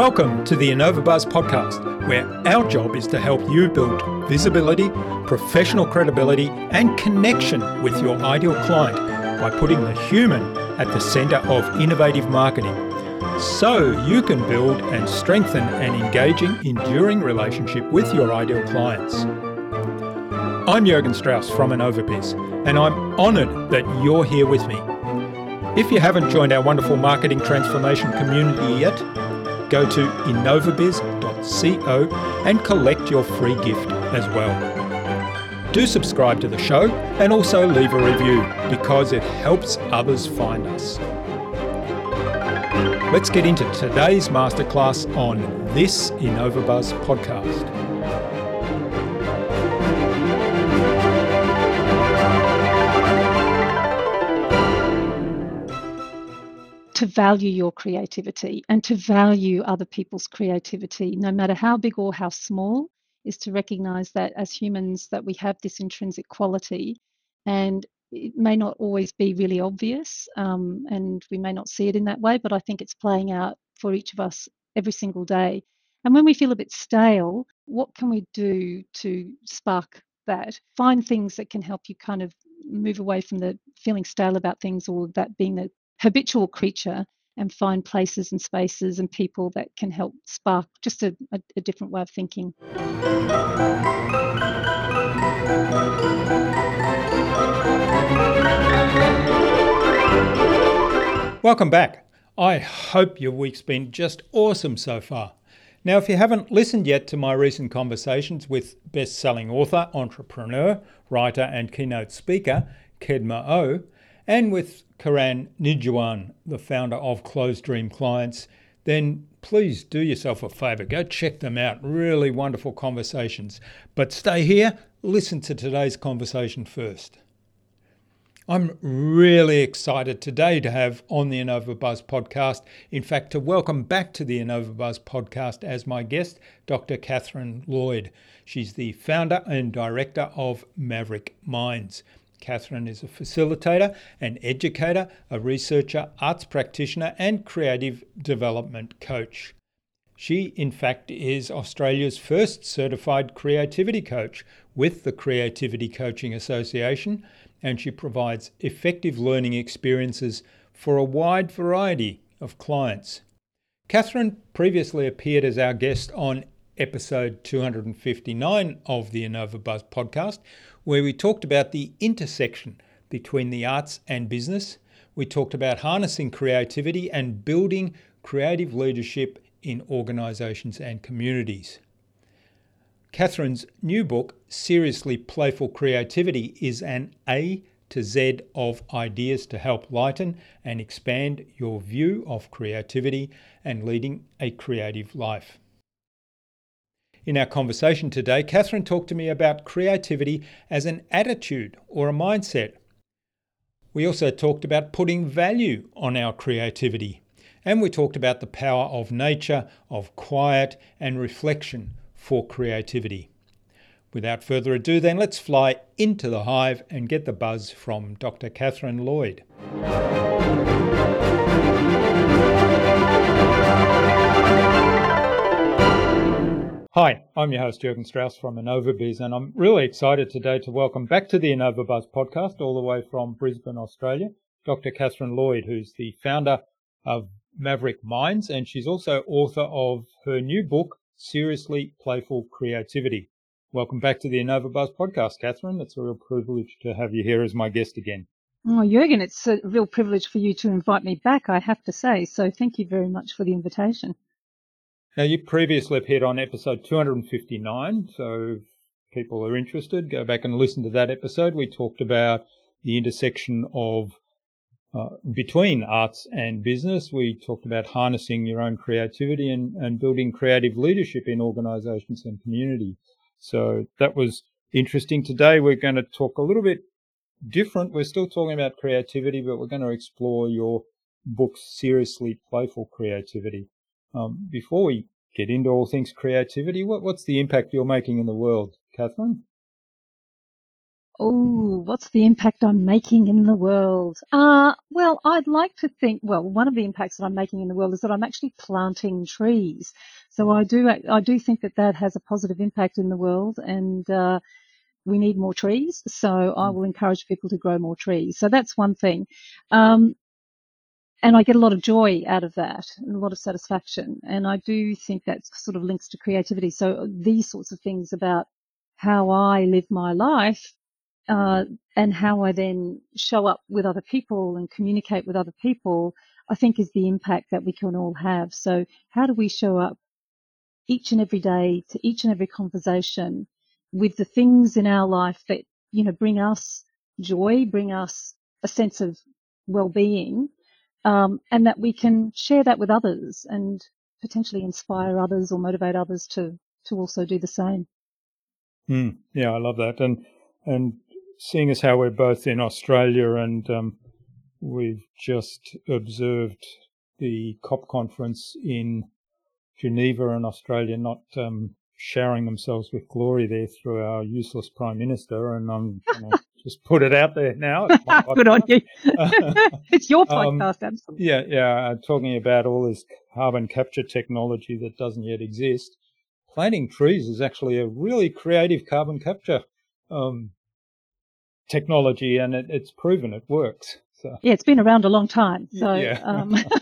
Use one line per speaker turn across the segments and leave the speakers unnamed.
Welcome to the InnovaBuzz podcast, where our job is to help you build visibility, professional credibility, and connection with your ideal client by putting the human at the center of innovative marketing so you can build and strengthen an engaging, enduring relationship with your ideal clients. I'm Jurgen Strauss from InnovaBiz, and I'm honored that you're here with me. If you haven't joined our wonderful marketing transformation community yet, go to innovabiz.co and collect your free gift as well. Do subscribe to the show and also leave a review because it helps others find us. Let's get into today's masterclass on this InnovaBuzz podcast.
To value your creativity and to value other people's creativity, no matter how big or how small, is to recognize that as humans that we have this intrinsic quality and it may not always be really obvious um, and we may not see it in that way, but I think it's playing out for each of us every single day. And when we feel a bit stale, what can we do to spark that? Find things that can help you kind of move away from the feeling stale about things or that being the habitual creature and find places and spaces and people that can help spark just a, a, a different way of thinking.
Welcome back. I hope your week's been just awesome so far. Now, if you haven't listened yet to my recent conversations with best selling author, entrepreneur, writer, and keynote speaker, Kedma O, and with Karan Nijhawan, the founder of Closed Dream Clients, then please do yourself a favor. Go check them out. Really wonderful conversations. But stay here, listen to today's conversation first. I'm really excited today to have on the InnovaBuzz podcast, in fact, to welcome back to the InnovaBuzz podcast as my guest, Dr. Catherine Lloyd. She's the founder and director of Maverick Minds. Catherine is a facilitator, an educator, a researcher, arts practitioner, and creative development coach. She, in fact, is Australia's first certified creativity coach with the Creativity Coaching Association, and she provides effective learning experiences for a wide variety of clients. Catherine previously appeared as our guest on episode 259 of the InnovaBuzz podcast, where we talked about the intersection between the arts and business. We talked about harnessing creativity and building creative leadership in organisations and communities. Catherine's new book, Seriously Playful Creativity, is an A to Z of ideas to help lighten and expand your view of creativity and leading a creative life. In our conversation today, Catherine talked to me about creativity as an attitude or a mindset. We also talked about putting value on our creativity. And we talked about the power of nature, of quiet and reflection for creativity. Without further ado, then, let's fly into the hive and get the buzz from Dr. Catherine Lloyd. Hi, I'm your host Jurgen Strauss from InnovaBiz, and I'm really excited today to welcome back to the InnovaBuzz podcast, all the way from Brisbane, Australia, Dr. Catherine Lloyd, who's the founder of Maverick Minds, and she's also author of her new book, Seriously Playful Creativity. Welcome back to the InnovaBuzz podcast, Catherine. It's a real privilege to have you here as my guest again.
Oh, Jurgen, it's a real privilege for you to invite me back, I have to say. So thank you very much for the invitation.
Now, you previously appeared on episode 259, so if people are interested, go back and listen to that episode. We talked about the intersection of uh, between arts and business. We talked about harnessing your own creativity and, and building creative leadership in organizations and community. So that was interesting. Today, we're going to talk a little bit different. We're still talking about creativity, but we're going to explore your book, Seriously Playful Creativity. Um, before we get into all things creativity, what, what's the impact you're making in the world, Catherine?
Oh, what's the impact I'm making in the world? Uh, well, I'd like to think, well, one of the impacts that I'm making in the world is that I'm actually planting trees. So I do, I do think that that has a positive impact in the world and, uh, we need more trees. So I hmm. will encourage people to grow more trees. So that's one thing. Um, and I get a lot of joy out of that and a lot of satisfaction. And I do think that sort of links to creativity. So these sorts of things about how I live my life uh, and how I then show up with other people and communicate with other people, I think is the impact that we can all have. So how do we show up each and every day to each and every conversation with the things in our life that, you know, bring us joy, bring us a sense of well-being, um, and that we can share that with others and potentially inspire others or motivate others to, to also do the same.
Mm, yeah, I love that. And, and seeing as how we're both in Australia and um, we've just observed the COP conference in Geneva and Australia not um, showering themselves with glory there through our useless Prime Minister. And I'm going to just put it out there now.
Good on you. it's your um, podcast, um, absolutely.
Yeah, yeah. talking about all this carbon capture technology that doesn't yet exist. Planting trees is actually a really creative carbon capture um, technology, and it, it's proven it works. So.
Yeah, it's been around a long time. So yeah. um,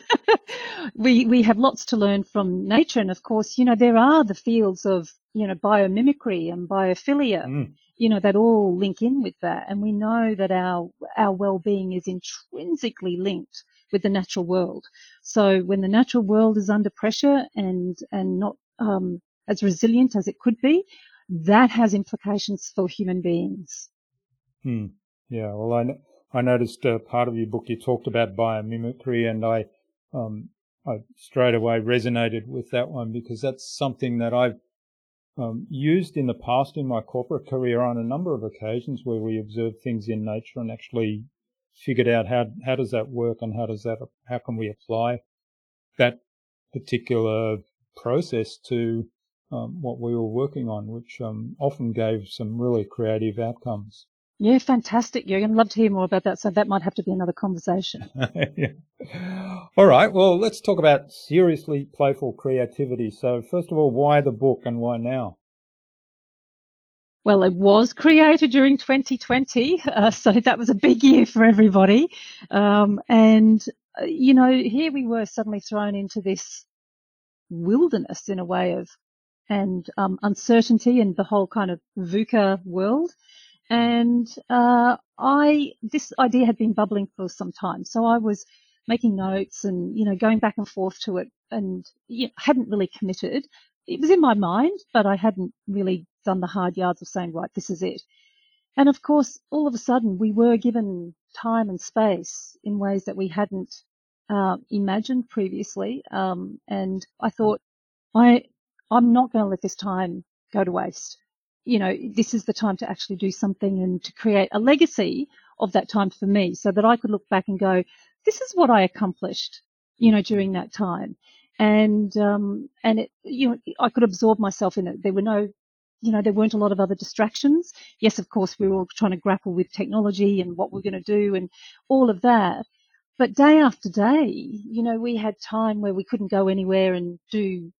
we we have lots to learn from nature, and of course, you know, there are the fields of you know biomimicry and biophilia. Mm. You know that all link in with that, and we know that our our well-being is intrinsically linked with the natural world. So when the natural world is under pressure and and not um, as resilient as it could be, that has implications for human beings.
Hmm. Yeah. Well, I, I noticed uh, part of your book you talked about biomimicry, and I, um, I straight away resonated with that one because that's something that I've um, used in the past in my corporate career on a number of occasions where we observed things in nature and actually figured out how how does that work and how does that how can we apply that particular process to um, what we were working on, which um, often gave some really creative outcomes.
Yeah, fantastic. You're going to love to hear more about that. So that might have to be another conversation.
yeah. All right. Well, let's talk about seriously playful creativity. So first of all, why the book and why now?
Well, it was created during 2020, uh, so that was a big year for everybody. Um, and, uh, you know, here we were suddenly thrown into this wilderness in a way of, and um, uncertainty and the whole kind of VUCA world. And uh, I this idea had been bubbling for some time, so I was making notes and you know going back and forth to it, and you know, hadn't really committed. It was in my mind, but I hadn't really done the hard yards of saying, right, this is it. And of course, all of a sudden, we were given time and space in ways that we hadn't uh, imagined previously. Um, and I thought, I I'm not going to let this time go to waste you know, this is the time to actually do something and to create a legacy of that time for me so that I could look back and go, this is what I accomplished, you know, during that time. And, um, and it, you know, I could absorb myself in it. There were no, you know, there weren't a lot of other distractions. Yes, of course, we were all trying to grapple with technology and what we're going to do and all of that. But day after day, you know, we had time where we couldn't go anywhere and do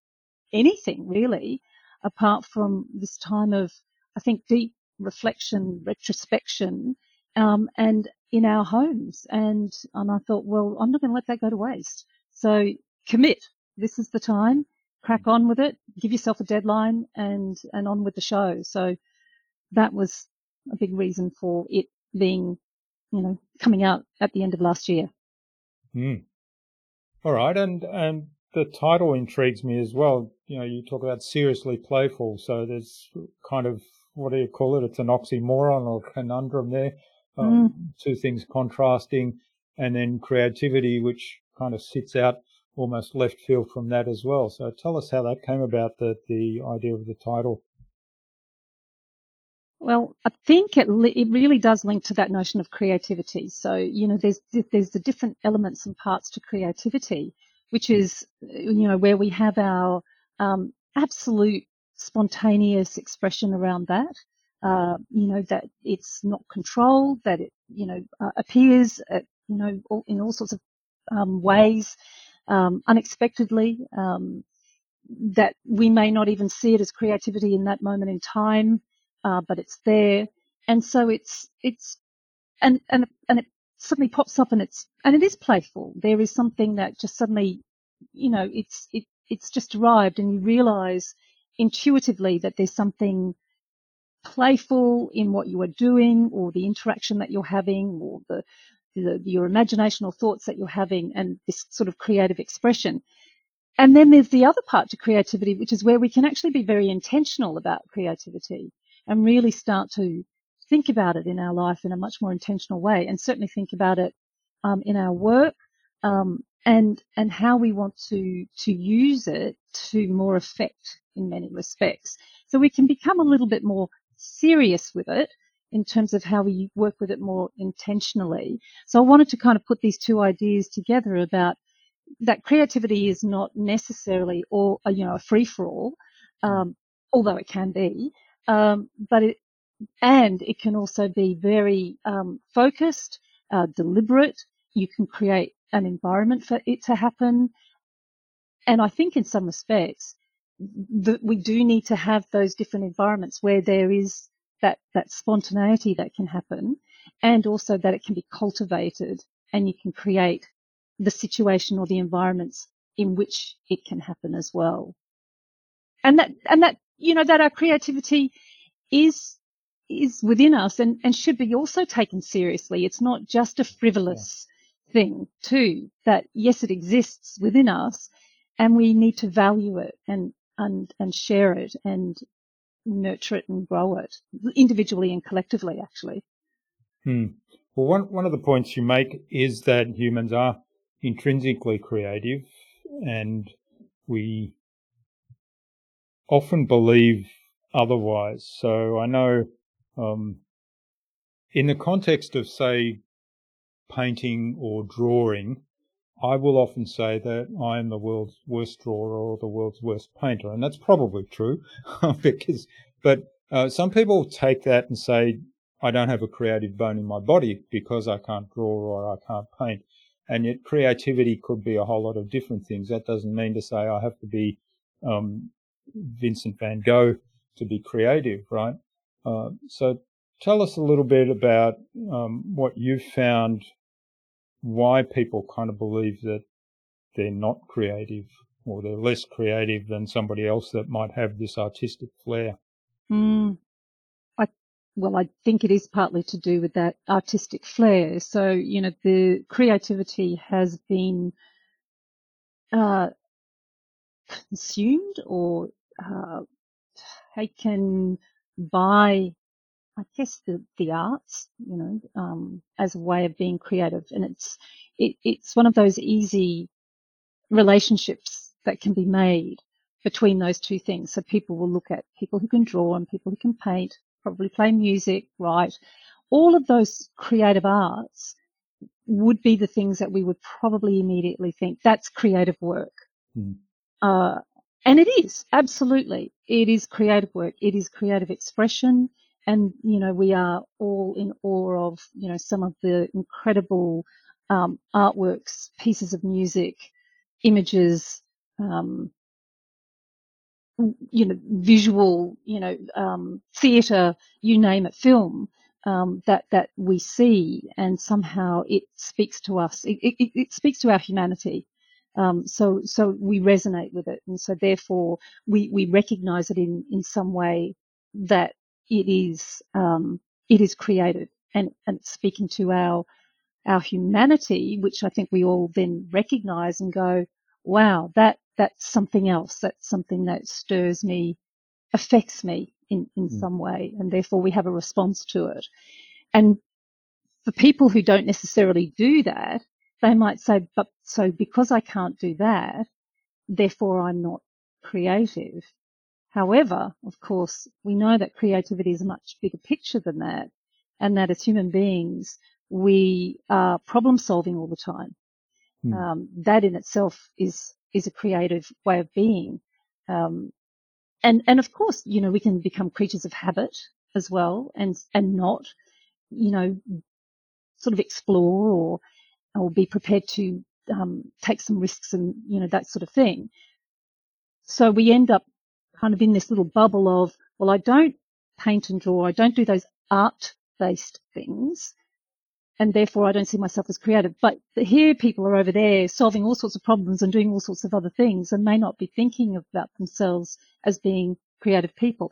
anything really apart from this time of, I think, deep reflection, retrospection, um, and in our homes. And, and I thought, well, I'm not going to let that go to waste. So commit. This is the time. Crack on with it. Give yourself a deadline and, and on with the show. So that was a big reason for it being, you know, coming out at the end of last year.
Mm. All right. And, and the title intrigues me as well. You know, you talk about seriously playful, so there's kind of what do you call it? It's an oxymoron or conundrum there. Um, mm. Two things contrasting, and then creativity, which kind of sits out almost left field from that as well. So tell us how that came about, the the idea of the title.
Well, I think it it really does link to that notion of creativity. So you know, there's there's the different elements and parts to creativity which is, you know, where we have our um, absolute spontaneous expression around that. uh, you know, that it's not controlled, that it, you know, uh, appears, at, you know, all, in all sorts of um, ways, um, unexpectedly, um, that we may not even see it as creativity in that moment in time, uh, but it's there. And so it's, it's, and, and, and it suddenly pops up and it's, and it is playful. There is something that just suddenly, you know, it's, it, it's just arrived and you realize intuitively that there's something playful in what you are doing or the interaction that you're having or the, the, your imagination or thoughts that you're having and this sort of creative expression. And then there's the other part to creativity, which is where we can actually be very intentional about creativity and really start to think about it in our life in a much more intentional way and certainly think about it um, in our work um, and and how we want to to use it to more effect in many respects. So we can become a little bit more serious with it in terms of how we work with it more intentionally. So I wanted to kind of put these two ideas together about that creativity is not necessarily or you know a free for all, um, although it can be, um, but it and it can also be very um, focused, uh, deliberate. You can create an environment for it to happen, and I think in some respects that we do need to have those different environments where there is that, that spontaneity that can happen and also that it can be cultivated and you can create the situation or the environments in which it can happen as well. And that, and that, you know, that our creativity is, is within us and, and should be also taken seriously. It's not just a frivolous yeah. thing too, that yes, it exists within us and we need to value it and, and, and share it and nurture it and grow it individually and collectively, actually.
Hmm. Well, one, one of the points you make is that humans are intrinsically creative and we often believe otherwise. So I know um, in the context of, say, painting or drawing, I will often say that I am the world's worst drawer or the world's worst painter, and that's probably true because. But uh, some people take that and say I don't have a creative bone in my body because I can't draw or I can't paint, and yet creativity could be a whole lot of different things. That doesn't mean to say I have to be um, Vincent Van Gogh to be creative, right? Uh, so tell us a little bit about um, what you've found why people kind of believe that they're not creative or they're less creative than somebody else that might have this artistic flair.
Mm. I, well, I think it is partly to do with that artistic flair. So, you know, the creativity has been uh, consumed or uh, taken by I guess the, the arts, you know, um, as a way of being creative. And it's, it, it's one of those easy relationships that can be made between those two things. So people will look at people who can draw and people who can paint, probably play music, write. All of those creative arts would be the things that we would probably immediately think that's creative work. Mm. Uh, and it is, absolutely. It is creative work. It is creative expression and you know we are all in awe of you know some of the incredible um, artworks, pieces of music, images, um, you know, visual, you know, um, theatre, you name it, film um, that that we see, and somehow it speaks to us. It, it, it speaks to our humanity. Um, so so we resonate with it, and so therefore we we recognise it in in some way that it is um, it is created and, and speaking to our our humanity, which I think we all then recognize and go, wow, that that's something else. That's something that stirs me, affects me in, in mm. some way, and therefore we have a response to it. And for people who don't necessarily do that, they might say, but so because I can't do that, therefore I'm not creative. However, of course, we know that creativity is a much bigger picture than that, and that as human beings, we are problem solving all the time. Mm. Um, that in itself is is a creative way of being. Um, and and of course, you know, we can become creatures of habit as well and and not you know sort of explore or or be prepared to um, take some risks and you know that sort of thing so we end up kind of in this little bubble of well i don't paint and draw i don't do those art based things and therefore I don't see myself as creative. But here people are over there solving all sorts of problems and doing all sorts of other things and may not be thinking about themselves as being creative people.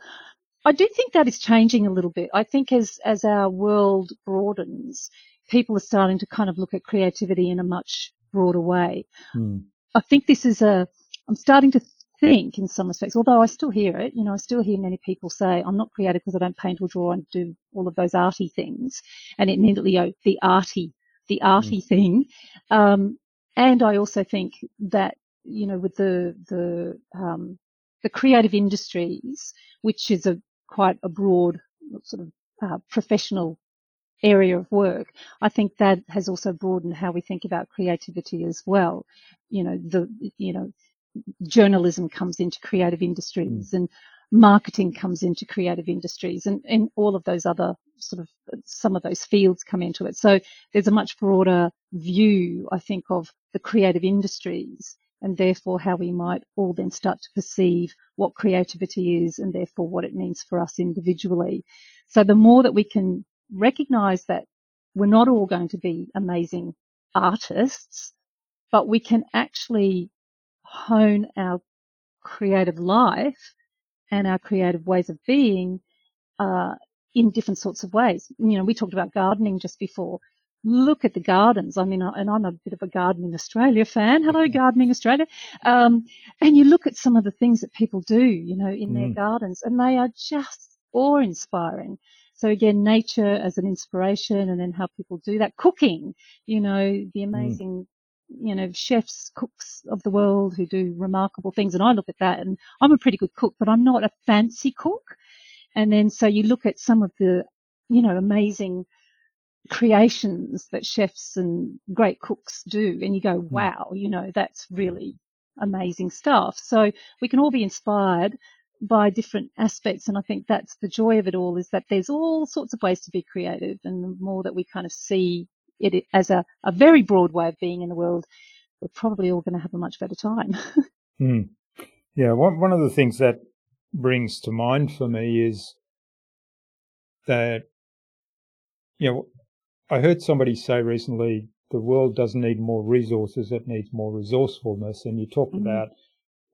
I do think that is changing a little bit. I think as, as our world broadens, people are starting to kind of look at creativity in a much broader way. Hmm. I think this is a, I'm starting to think in some respects, although I still hear it, you know, I still hear many people say, I'm not creative because I don't paint or draw and do all of those arty things. And it immediately, know, the arty, the arty mm. thing. Um, and I also think that, you know, with the, the, um, the creative industries, which is a quite a broad sort of uh, professional area of work, I think that has also broadened how we think about creativity as well. You know, the, you know, journalism comes into creative industries mm. and marketing comes into creative industries and, and all of those other sort of some of those fields come into it. So there's a much broader view, I think, of the creative industries and therefore how we might all then start to perceive what creativity is and therefore what it means for us individually. So the more that we can recognize that we're not all going to be amazing artists, but we can actually hone our creative life and our creative ways of being uh, in different sorts of ways. You know, we talked about gardening just before. Look at the gardens. I mean, and I'm a bit of a Gardening Australia fan. Hello, mm-hmm. Gardening Australia. Um, and you look at some of the things that people do, you know, in mm. their gardens, and they are just awe-inspiring. So again, nature as an inspiration, and then how people do that. Cooking, you know, the mm. amazing mm you know, chefs, cooks of the world who do remarkable things. And I look at that and I'm a pretty good cook, but I'm not a fancy cook. And then so you look at some of the, you know, amazing creations that chefs and great cooks do and you go, hmm. wow, you know, that's really amazing stuff. So we can all be inspired by different aspects. And I think that's the joy of it all is that there's all sorts of ways to be creative. And the more that we kind of see it as a, a very broad way of being in the world, we're probably all going to have a much better time.
mm. Yeah, one, one of the things that brings to mind for me is that, you know, I heard somebody say recently the world doesn't need more resources, it needs more resourcefulness. And you talked mm-hmm. about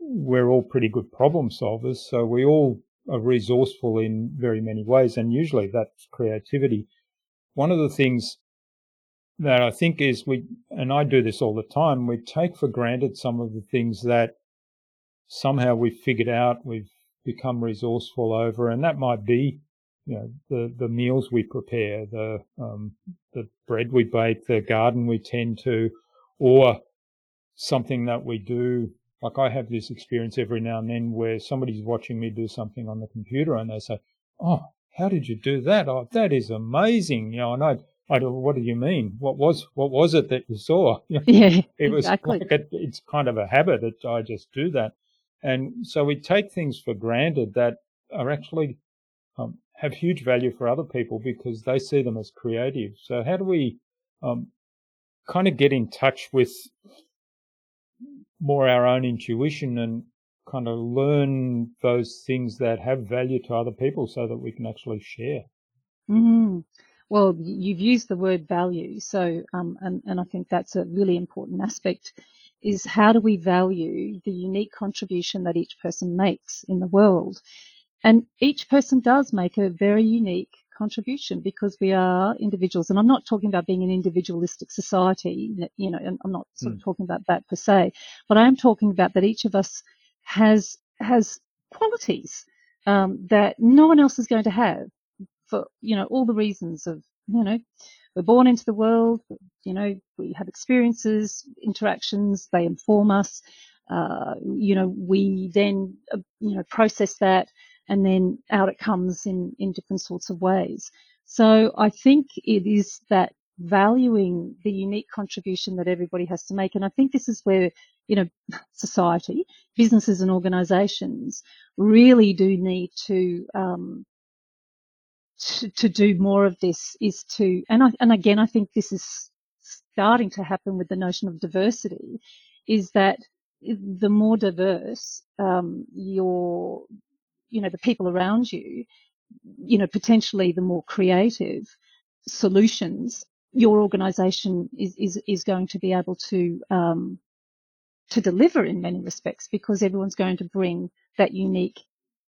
we're all pretty good problem solvers, so we all are resourceful in very many ways, and usually that's creativity. One of the things that I think is we, and I do this all the time, we take for granted some of the things that somehow we've figured out, we've become resourceful over, and that might be, you know, the, the meals we prepare, the, um, the bread we bake, the garden we tend to, or something that we do. Like I have this experience every now and then where somebody's watching me do something on the computer and they say, Oh, how did you do that? Oh, that is amazing. You know, and I, I don't. What do you mean? What was what was it that you saw?
yeah,
it was exactly. like a, it's kind of a habit that I just do that, and so we take things for granted that are actually um, have huge value for other people because they see them as creative. So how do we um, kind of get in touch with more our own intuition and kind of learn those things that have value to other people so that we can actually share?
Mm-hmm. Well, you've used the word value, so um, and, and I think that's a really important aspect. Is how do we value the unique contribution that each person makes in the world? And each person does make a very unique contribution because we are individuals. And I'm not talking about being an individualistic society, you know, I'm not sort of mm. talking about that per se, but I am talking about that each of us has, has qualities, um, that no one else is going to have for, you know, all the reasons of, you know, we're born into the world, you know, we have experiences, interactions, they inform us, uh, you know, we then, uh, you know, process that and then out it comes in, in different sorts of ways. So I think it is that valuing the unique contribution that everybody has to make. And I think this is where, you know, society, businesses and organizations really do need to, um, to, to do more of this is to, and I, and again, I think this is starting to happen with the notion of diversity, is that the more diverse um, your, you know, the people around you, you know, potentially the more creative solutions your organisation is, is is going to be able to um, to deliver in many respects because everyone's going to bring that unique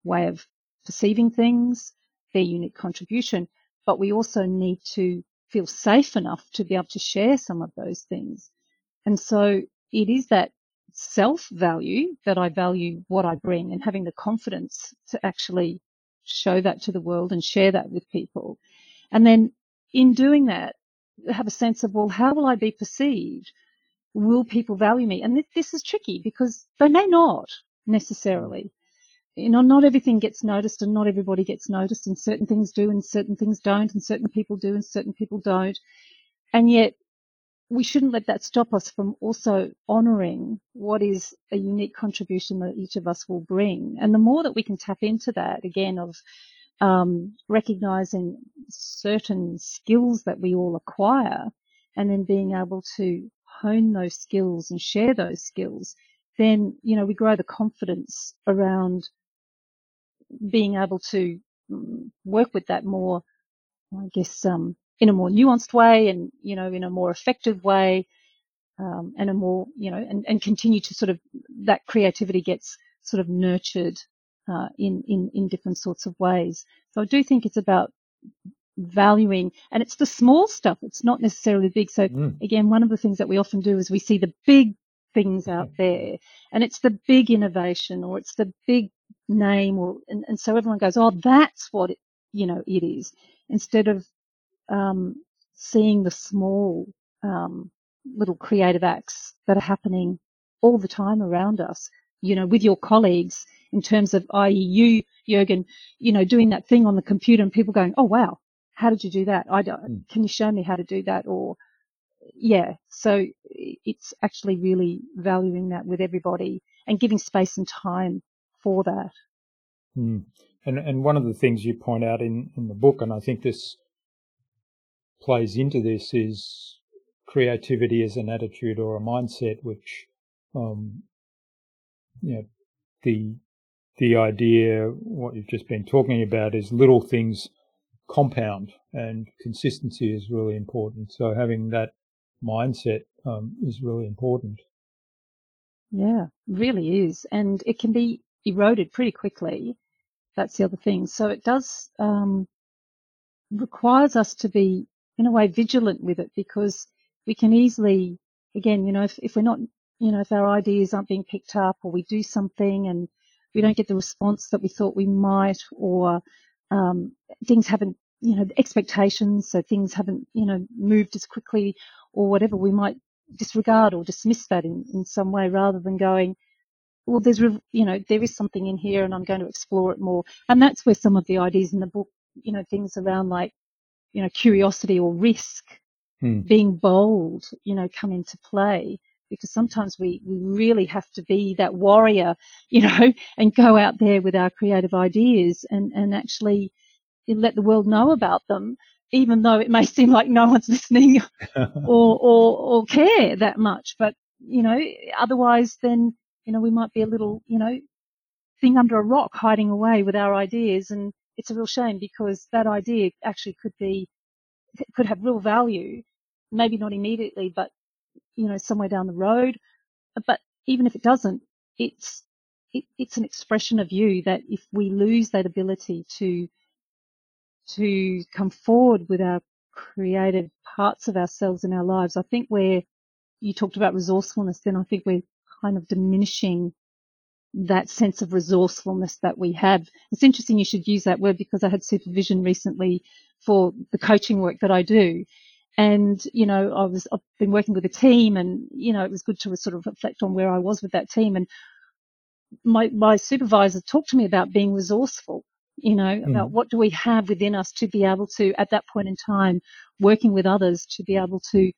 way of perceiving things, their unique contribution. But we also need to feel safe enough to be able to share some of those things. And so it is that self value that I value what I bring and having the confidence to actually show that to the world and share that with people. And then in doing that, have a sense of, well, how will I be perceived? Will people value me? And this is tricky because they may not necessarily you know, not everything gets noticed and not everybody gets noticed and certain things do and certain things don't and certain people do and certain people don't. And yet we shouldn't let that stop us from also honoring what is a unique contribution that each of us will bring. And the more that we can tap into that again of um, recognizing certain skills that we all acquire and then being able to hone those skills and share those skills, then, you know, we grow the confidence around being able to work with that more, I guess, um, in a more nuanced way and, you know, in a more effective way, um, and a more, you know, and, and continue to sort of, that creativity gets sort of nurtured, uh, in, in, in different sorts of ways. So I do think it's about valuing, and it's the small stuff. It's not necessarily big. So mm. again, one of the things that we often do is we see the big things out there and it's the big innovation or it's the big name or and, and so everyone goes oh that's what it you know it is instead of um, seeing the small um, little creative acts that are happening all the time around us you know with your colleagues in terms of i.e. you Jurgen you know doing that thing on the computer and people going oh wow how did you do that I don't, mm. can you show me how to do that or yeah, so it's actually really valuing that with everybody and giving space and time for that.
Mm. And and one of the things you point out in, in the book, and I think this plays into this, is creativity as an attitude or a mindset, which, um, you know, the the idea what you've just been talking about is little things compound, and consistency is really important. So having that mindset um, is really important.
Yeah, really is. And it can be eroded pretty quickly. That's the other thing. So it does, um, requires us to be in a way vigilant with it because we can easily, again, you know, if, if we're not, you know, if our ideas aren't being picked up or we do something and we don't get the response that we thought we might or, um, things haven't, you know, expectations, so things haven't, you know, moved as quickly or whatever, we might disregard or dismiss that in, in some way rather than going, well, there's, you know, there is something in here and I'm going to explore it more. And that's where some of the ideas in the book, you know, things around like, you know, curiosity or risk, hmm. being bold, you know, come into play because sometimes we, we really have to be that warrior, you know, and go out there with our creative ideas and, and actually let the world know about them even though it may seem like no one's listening or, or, or care that much. But, you know, otherwise then, you know, we might be a little, you know, thing under a rock hiding away with our ideas. And it's a real shame because that idea actually could be, could have real value, maybe not immediately, but, you know, somewhere down the road. But even if it doesn't, it's, it, it's an expression of you that if we lose that ability to to come forward with our creative parts of ourselves in our lives. I think where you talked about resourcefulness, then I think we're kind of diminishing that sense of resourcefulness that we have. It's interesting you should use that word because I had supervision recently for the coaching work that I do. And, you know, I was, I've been working with a team and, you know, it was good to sort of reflect on where I was with that team. And my, my supervisor talked to me about being resourceful you know, mm. about what do we have within us to be able to, at that point in time, working with others, to be able to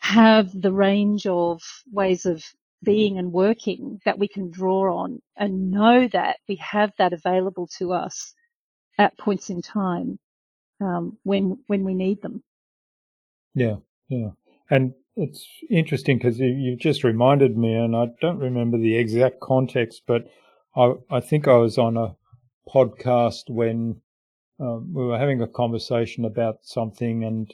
have the range of ways of being and working that we can draw on and know that we have that available to us at points in time um, when when we need them.
Yeah, yeah, and it's interesting because you, you've just reminded me, and I don't remember the exact context, but I I think I was on a podcast when um, we were having a conversation about something, and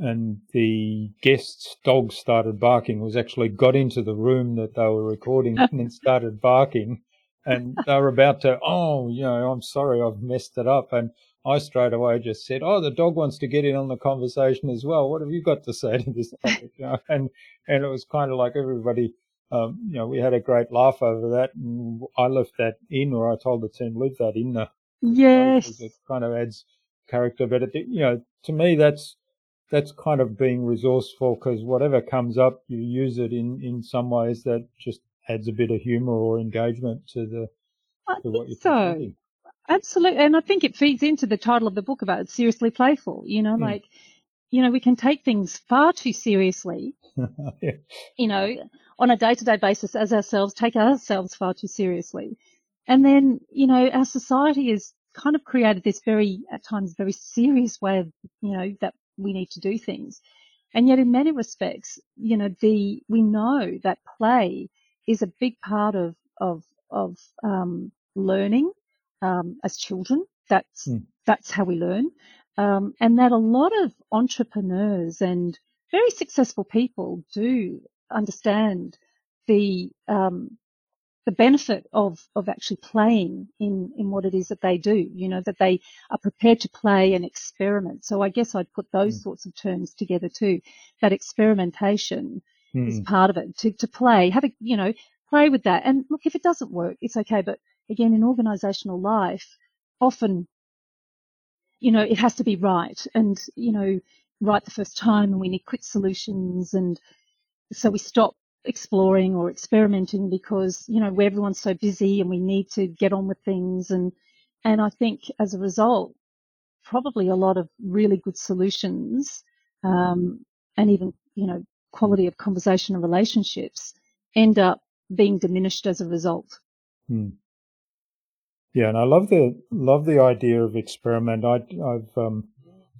and the guest's dog started barking. It was actually got into the room that they were recording and then started barking, and they were about to, oh, you know, I'm sorry, I've messed it up, and I straight away just said, "Oh, the dog wants to get in on the conversation as well. What have you got to say to this topic?" You know, and and it was kind of like everybody, um, you know, we had a great laugh over that, and I left that in, or I told the team leave that in the.
Yes.
It kind of adds character, but it, you know, to me that's that's kind of being resourceful because whatever comes up, you use it in in some ways that just adds a bit of humour or engagement to the
I
to what you're
so.
presenting.
Absolutely. And I think it feeds into the title of the book about it, seriously playful. You know,
Mm.
like, you know, we can take things far too seriously,
yeah.
you know, on a day to day basis as ourselves, take ourselves far too seriously. And then, you know, our society has kind of created this very, at times, very serious way of, you know, that we need to do things. And yet in many respects, you know, the, we know that play is a big part of, of, of, um, learning, um, as children. That's,
Mm.
that's how we learn. Um, and that a lot of entrepreneurs and very successful people do understand the, um, the benefit of, of actually playing in, in what it is that they do, you know, that they are prepared to play and experiment. So I guess I'd put those
Mm.
sorts of terms together too. That experimentation is
Mm.
part of it. To, to play, have a, you know, play with that. And look, if it doesn't work, it's okay. But again, in organizational life, often, you know, it has to be right and, you know, right the first time and we need quick solutions. And so we stop exploring or experimenting because, you know, everyone's so busy and we need to get on with things. And, and I think as a result, probably a lot of really good solutions, um, and even, you know, quality of conversation and relationships end up being diminished as a result.
Hmm. Yeah, and I love the love the idea of experiment. I, I've um,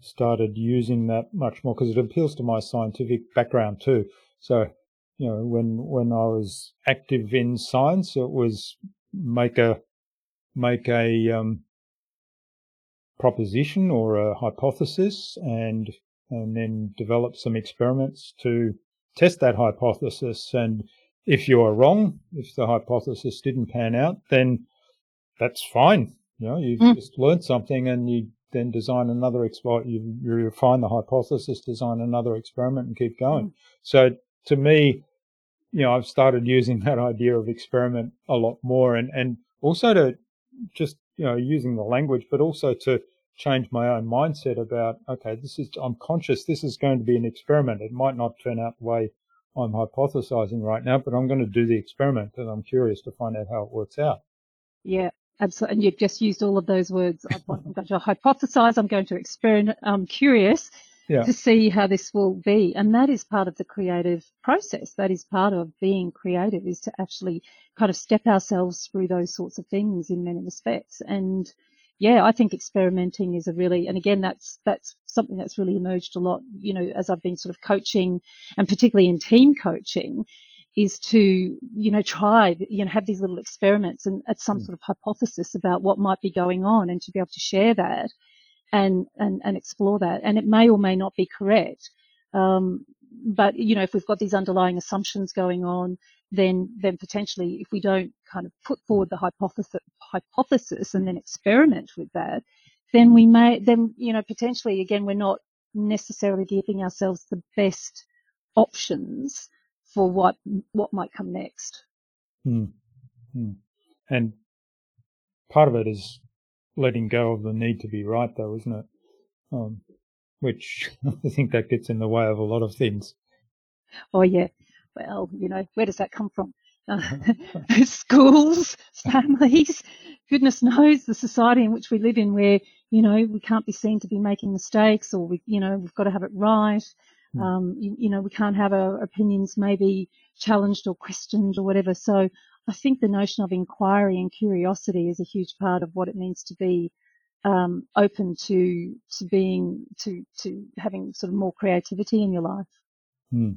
started using that much more because it appeals to my scientific background too. So, you know, when when I was active in science, it was make a make a um, proposition or a hypothesis, and and then develop some experiments to test that hypothesis. And if you are wrong, if the hypothesis didn't pan out, then that's fine. You know, you've
Mm.
just learned something and you then design another experiment. You, you refine the hypothesis, design another experiment and keep going.
Mm.
So to me, you know, I've started using that idea of experiment a lot more and, and also to just, you know, using the language, but also to change my own mindset about, okay, this is, I'm conscious this is going to be an experiment. It might not turn out the way I'm hypothesizing right now, but I'm going to do the experiment and I'm curious to find out how it works out.
Yeah, absolutely. And you've just used all of those words. I'm going to hypothesize. I'm going to experiment. I'm curious
Yeah.
to see how this will be. And that is part of the creative process. That is part of being creative is to actually kind of step ourselves through those sorts of things in many respects. And yeah, I think experimenting is a really, and again, that's, that's something that's really emerged a lot, you know, as I've been sort of coaching and particularly in team coaching is to, you know, try, you know, have these little experiments and at some
Mm.
sort of hypothesis about what might be going on and to be able to share that and, and, and explore that. And it may or may not be correct. Um, but, you know, if we've got these underlying assumptions going on, then, then potentially if we don't kind of put forward the hypothesis, hypothesis and then experiment with that, then we may, then, you know, potentially again, we're not necessarily giving ourselves the best options for what, what might come next.
Hmm. Hmm. And part of it is letting go of the need to be right, though, isn't it? Um, which I think that gets in the way of a lot of things.
Oh yeah. Well, you know, where does that come from? Uh, schools, families, goodness knows the society in which we live in where, you know, we can't be seen to be making mistakes or we, you know, we've got to have it right.
Hmm.
Um, you, you know, we can't have our opinions maybe challenged or questioned or whatever. So I think the notion of inquiry and curiosity is a huge part of what it means to be um, open to to being to to having sort of more creativity in your life.
Hmm.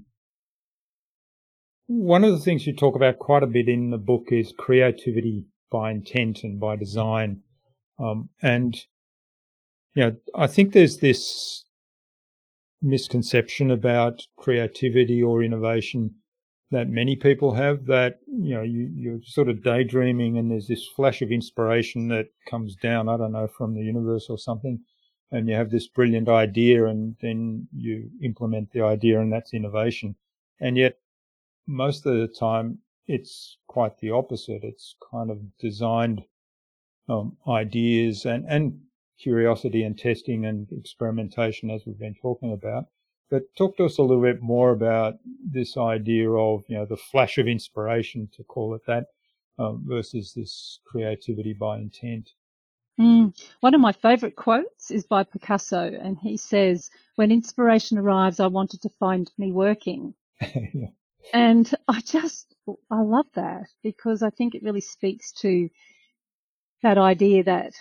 One of the things you talk about quite a bit in the book is creativity by intent and by design, um, and you know I think there's this misconception about creativity or innovation that many people have that you know you, you're sort of daydreaming and there's this flash of inspiration that comes down i don't know from the universe or something and you have this brilliant idea and then you implement the idea and that's innovation. And yet most of the time it's quite the opposite. It's kind of designed um, ideas and and curiosity and testing and experimentation as we've been talking about but talk to us a little bit more about this idea of, you know, the flash of inspiration, to call it that, um, versus this creativity by intent.
Mm. One of my favourite quotes is by Picasso, and he says, When inspiration arrives, I want it to find me working. yeah. And I just, I love that because I think it really speaks to that idea that,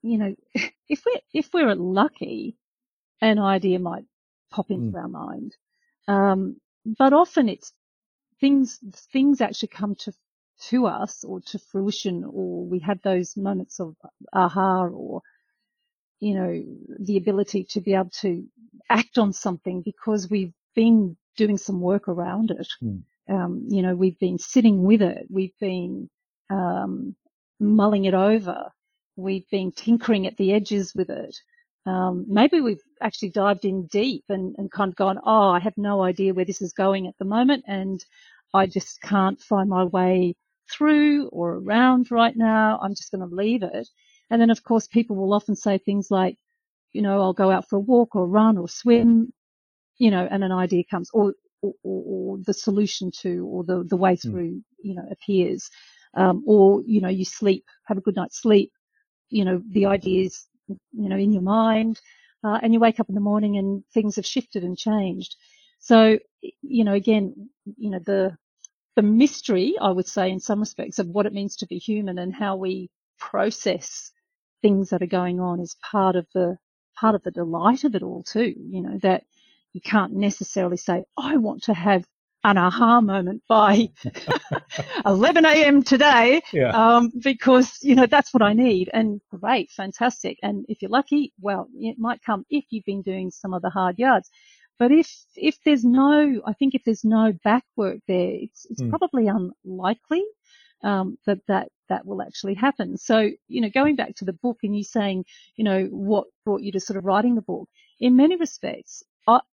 you know, if we're, if we're lucky, an idea might pop into mm. our mind. Um, but often it's things, things actually come to, to us or to fruition or we have those moments of aha or, you know, the ability to be able to act on something because we've been doing some work around it. Mm. Um, you know, we've been sitting with it. We've been, um, mulling it over. We've been tinkering at the edges with it. Um, maybe we've actually dived in deep and, and kind of gone, oh, I have no idea where this is going at the moment, and I just can't find my way through or around right now. I'm just going to leave it. And then, of course, people will often say things like, you know, I'll go out for a walk or run or swim, you know, and an idea comes, or or, or the solution to, or the the way hmm. through, you know, appears. Um, or you know, you sleep, have a good night's sleep. You know, the ideas you know, in your mind, uh, and you wake up in the morning and things have shifted and changed. So, you know, again, you know, the, the mystery, I would say, in some respects of what it means to be human and how we process things that are going on is part of the, part of the delight of it all too, you know, that you can't necessarily say, I want to have an aha moment by 11 a.m. today, yeah. um, because you know that's what I need. And great, fantastic. And if you're lucky, well, it might come if you've been doing some of the hard yards. But if if there's no, I think if there's no back work there, it's it's mm. probably unlikely um, that that that will actually happen. So you know, going back to the book and you saying, you know, what brought you to sort of writing the book. In many respects,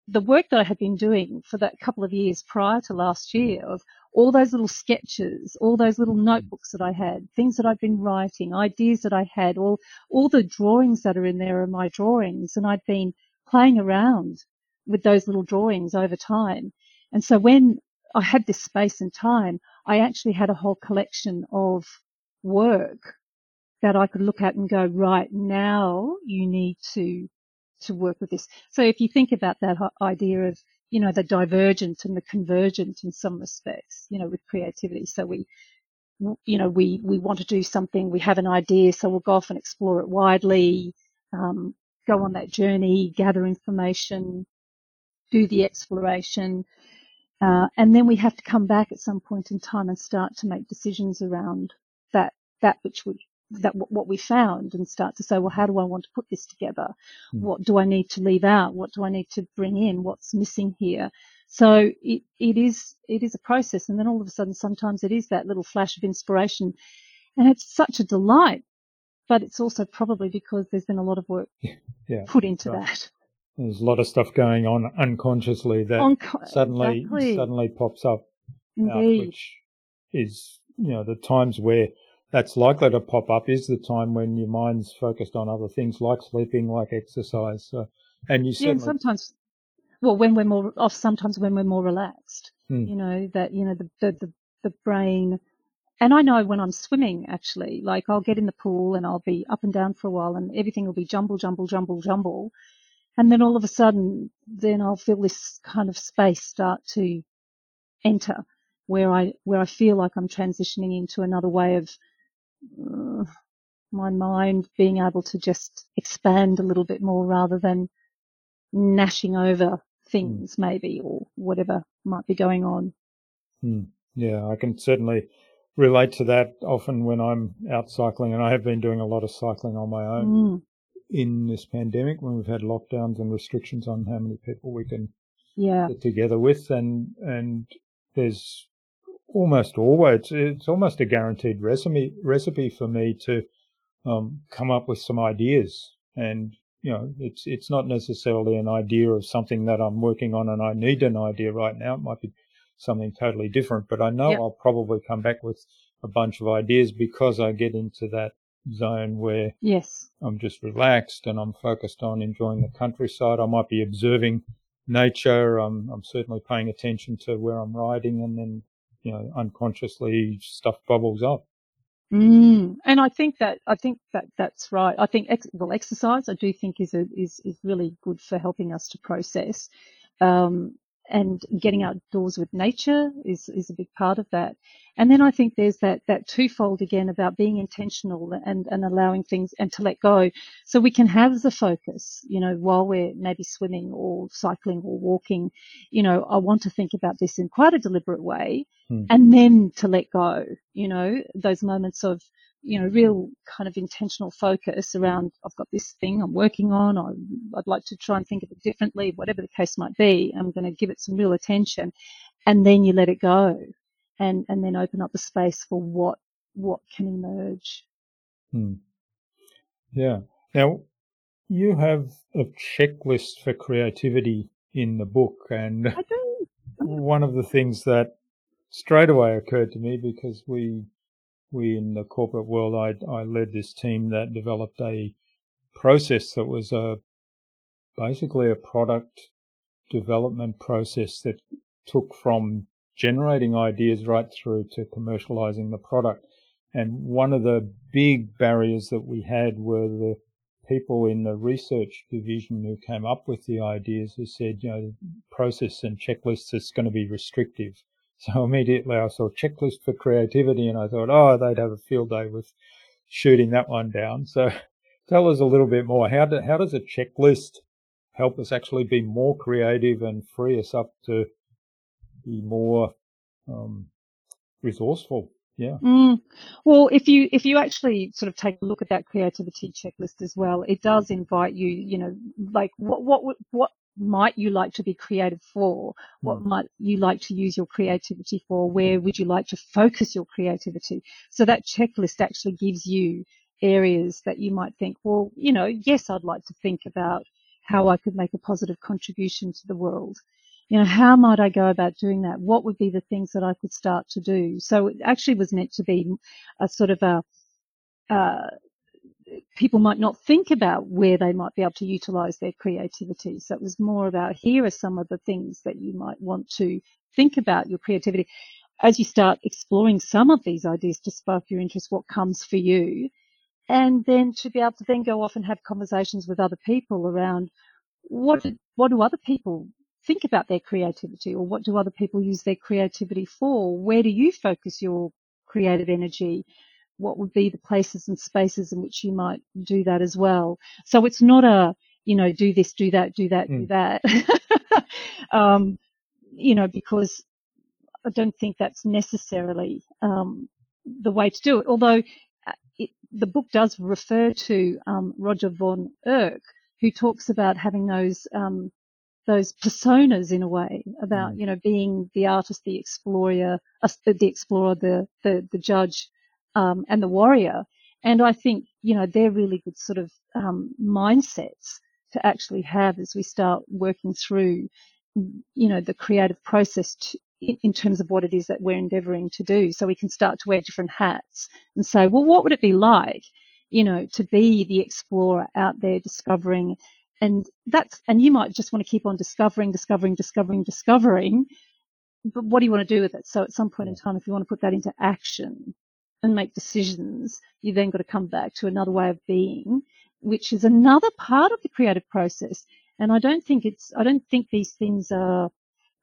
the work that I had been doing for that couple of years prior to last year of all those little sketches, all those little mm-hmm. notebooks that I had, things that I'd been writing, ideas that I had, all, all the drawings that are in there are my drawings. And I'd been playing around with those little drawings over time. And so when I had this space and time, I actually had a whole collection of work that I could look at and go, right now you need to to work with this. So if you think about that idea of, you know, the divergent and the convergent in some respects, you know, with creativity. So we, you know, we, we want to do something, we have an idea, so we'll go off and explore it widely, um, go on that journey, gather information, do the exploration, uh, and then we have to come back at some point in time and start to make decisions around that, that which we, that what we found and start to say, well, how do I want to put this together? Mm. What do I need to leave out? What do I need to bring in? What's missing here? So it, it is, it is a process. And then all of a sudden, sometimes it is that little flash of inspiration and it's such a delight, but it's also probably because there's been a lot of work yeah, put into right. that.
There's a lot of stuff going on unconsciously that Unco- suddenly, exactly. suddenly pops up, uh, which is, you know, the times where that's likely to pop up is the time when your mind's focused on other things like sleeping, like exercise. So, and you
yeah, and sometimes, well, when we're more off, sometimes when we're more relaxed, hmm. you know, that, you know, the, the, the, the brain, and I know when I'm swimming, actually, like I'll get in the pool and I'll be up and down for a while and everything will be jumble, jumble, jumble, jumble. And then all of a sudden, then I'll feel this kind of space start to enter where I, where I feel like I'm transitioning into another way of uh, my mind being able to just expand a little bit more rather than gnashing over things, mm. maybe, or whatever might be going on.
Mm. Yeah, I can certainly relate to that often when I'm out cycling, and I have been doing a lot of cycling on my own mm. in this pandemic when we've had lockdowns and restrictions on how many people we can
yeah.
get together with, and and there's almost always it's almost a guaranteed recipe recipe for me to um, come up with some ideas. And you know it's it's not necessarily an idea of something that I'm working on and I need an idea right now. It might be something totally different but I know. I'll probably come back with a bunch of ideas because I get into that zone where
yes.
I'm just relaxed and I'm focused on enjoying the countryside. I might be observing nature. I'm I'm certainly paying attention to where I'm riding and then you know, unconsciously stuff bubbles up.
Mm. And I think that I think that that's right. I think ex- well, exercise I do think is a, is is really good for helping us to process. Um, and getting outdoors with nature is, is a big part of that. And then I think there's that, that twofold again about being intentional and, and allowing things and to let go. So we can have the focus, you know, while we're maybe swimming or cycling or walking, you know, I want to think about this in quite a deliberate way hmm. and then to let go, you know, those moments of, you know, real kind of intentional focus around, I've got this thing I'm working on, I, would like to try and think of it differently, whatever the case might be, I'm going to give it some real attention. And then you let it go and, and then open up the space for what, what can emerge.
Hmm. Yeah. Now, you have a checklist for creativity in the book and one of the things that straight away occurred to me because we we in the corporate world, I, I led this team that developed a process that was a basically a product development process that took from generating ideas right through to commercializing the product. And one of the big barriers that we had were the people in the research division who came up with the ideas who said, you know, the process and checklists is going to be restrictive. So immediately I saw checklist for creativity and I thought, oh, they'd have a field day with shooting that one down. So tell us a little bit more. How, do, how does a checklist help us actually be more creative and free us up to be more um, resourceful? Yeah.
Mm. Well, if you if you actually sort of take a look at that creativity checklist as well, it does invite you, you know, like what what what might you like to be creative for? What mm. might you like to use your creativity for? Where would you like to focus your creativity? So that checklist actually gives you areas that you might think, well, you know, yes, I'd like to think about how I could make a positive contribution to the world. You know, how might I go about doing that? What would be the things that I could start to do? So it actually was meant to be a sort of a, uh, people might not think about where they might be able to utilize their creativity. So it was more about here are some of the things that you might want to think about your creativity. As you start exploring some of these ideas to spark your interest, what comes for you, and then to be able to then go off and have conversations with other people around what what do other people think about their creativity or what do other people use their creativity for? Where do you focus your creative energy? What would be the places and spaces in which you might do that as well. So it's not a, you know, do this, do that, do that, mm. do hmm. that. um, you know, because I don't think that's necessarily um, the way to do it. Although uh, it, the book does refer to um, Roger von Oech, who talks about having those um, those personas in a way about mm. you know being the artist, the explorer, uh, the explorer, the the, the judge, um, and the warrior. And I think, you know, they're really good sort of um, mindsets to actually have as we start working through, you know, the creative process to, in, in terms of what it is that we're endeavoring to do. So we can start to wear different hats and say, well, what would it be like, you know, to be the explorer out there discovering and that's, and you might just want to keep on discovering, discovering, discovering, discovering. But what do you want to do with it? So at some point in time, if you want to put that into action, and make decisions, you then got to come back to another way of being, which is another part of the creative process. And I don't think it's, I don't think these things are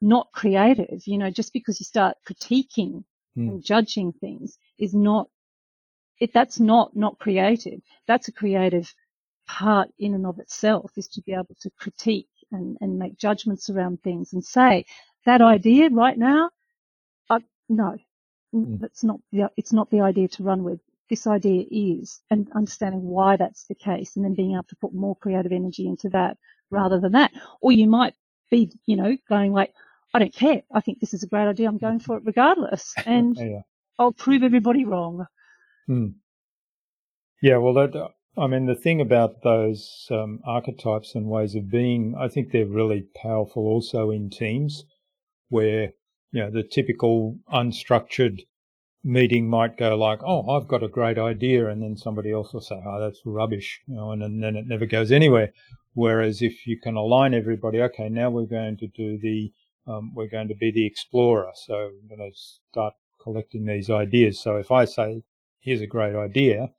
not creative. You know, just because you start critiquing mm. and judging things is not it, that's not not creative. That's a creative part in and of itself is to be able to critique and, and make judgments around things and say that idea right now, uh, no. That's not the, it's not the idea to run with. This idea is, and understanding why that's the case, and then being able to put more creative energy into that rather than that. Or you might be, you know, going like, I don't care. I think this is a great idea. I'm going for it regardless, and yeah. I'll prove everybody wrong.
Hmm. Yeah, well, that I mean, the thing about those um, archetypes and ways of being, I think they're really powerful also in teams where, you know, the typical unstructured meeting might go like, oh, I've got a great idea. And then somebody else will say, oh, that's rubbish, you know, and, and then it never goes anywhere. Whereas if you can align everybody, okay, now we're going to do the, um, we're going to be the explorer. So we're going to start collecting these ideas. So if I say, here's a great idea,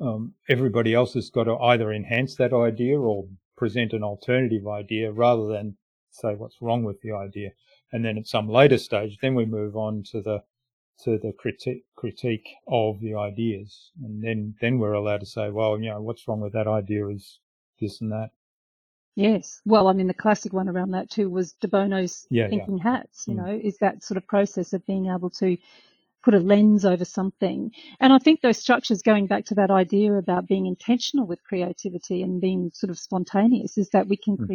um, everybody else has got to either enhance that idea or present an alternative idea rather than say what's wrong with the idea. And then at some later stage, then we move on to the to the critique critique of the ideas, and then then we're allowed to say, well, you know, what's wrong with that idea is this and that.
Yes. Well, I mean, the classic one around that too was De Bono's yeah, thinking yeah. hats, you mm. know, is that sort of process of being able to put a lens over something. And I think those structures, going back to that idea about being intentional with creativity and being sort of spontaneous, is that we can mm.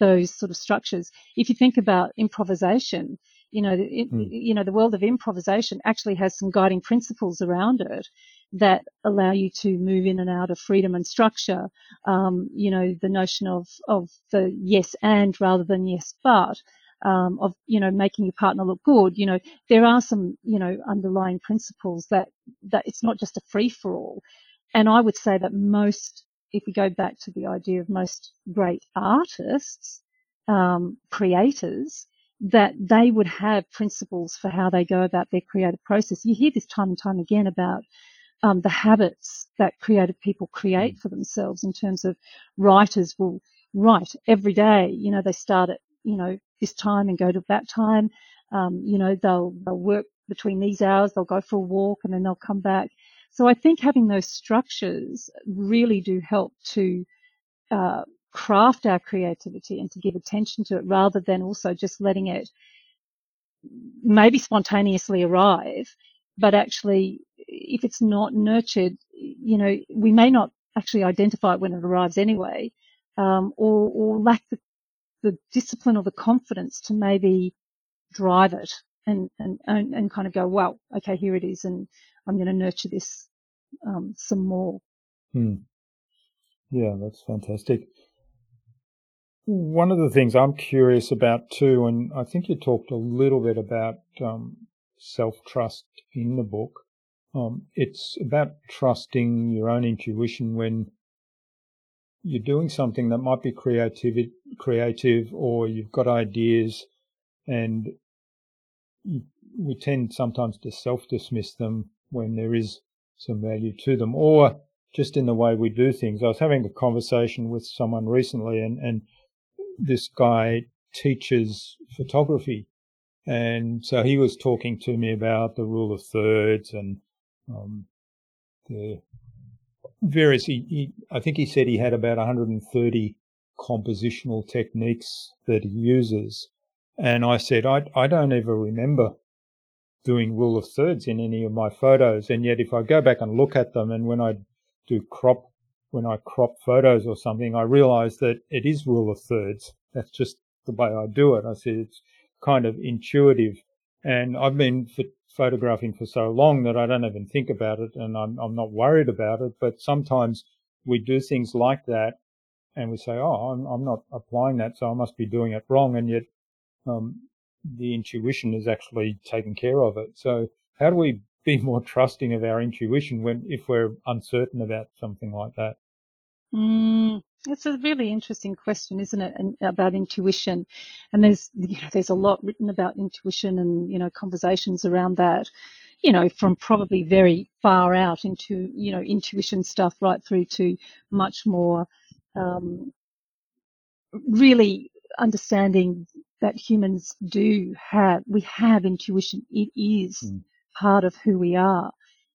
Those sort of structures. If you think about improvisation, you know, it, mm. you know, the world of improvisation actually has some guiding principles around it that allow you to move in and out of freedom and structure. Um, you know, the notion of of the yes and rather than yes but um, of you know making your partner look good. You know there are some you know underlying principles that that it's not just a free for all. And I would say that most, if we go back to the idea of most great artists, um, creators, that they would have principles for how they go about their creative process. You hear this time and time again about um, the habits that creative people create mm. for themselves in terms of writers will write every day. You know, they start at, you know, this time and go to that time. Um, you know, they'll, they'll work between these hours, they'll go for a walk and then they'll come back. So I think having those structures really do help to uh, craft our creativity and to give attention to it rather than also just letting it maybe spontaneously arrive, but actually if it's not nurtured, you know, we may not actually identify it when it arrives anyway, um, or, or lack the the discipline or the confidence to maybe drive it and, and, and, kind of go, well, okay, here it is. And I'm going to nurture this, um, some more.
Hmm. Yeah, that's fantastic. One of the things I'm curious about too, and I think you talked a little bit about um, self trust in the book. Um, it's about trusting your own intuition when you're doing something that might be creative, creative, or you've got ideas, and you, we tend sometimes to self-dismiss them when there is some value to them, or just in the way we do things. I was having a conversation with someone recently, and and this guy teaches photography, and so he was talking to me about the rule of thirds and um, the various, he, he, I think he said he had about 130 compositional techniques that he uses. And I said, I, I don't ever remember doing rule of thirds in any of my photos. And yet if I go back and look at them and when I do crop, when I crop photos or something, I realize that it is rule of thirds. That's just the way I do it. I said it's kind of intuitive. And I've been photographing for so long that I don't even think about it and I'm, I'm not worried about it. But sometimes we do things like that and we say, oh, I'm, I'm not applying that, so I must be doing it wrong. And yet, um, the intuition is actually taking care of it. So how do we be more trusting of our intuition when, if we're uncertain about something like that?
Mm, it's a really interesting question, isn't it? And about intuition, and there's you know there's a lot written about intuition and you know conversations around that, you know from probably very far out into you know intuition stuff right through to much more um, really understanding that humans do have we have intuition. It is mm. part of who we are,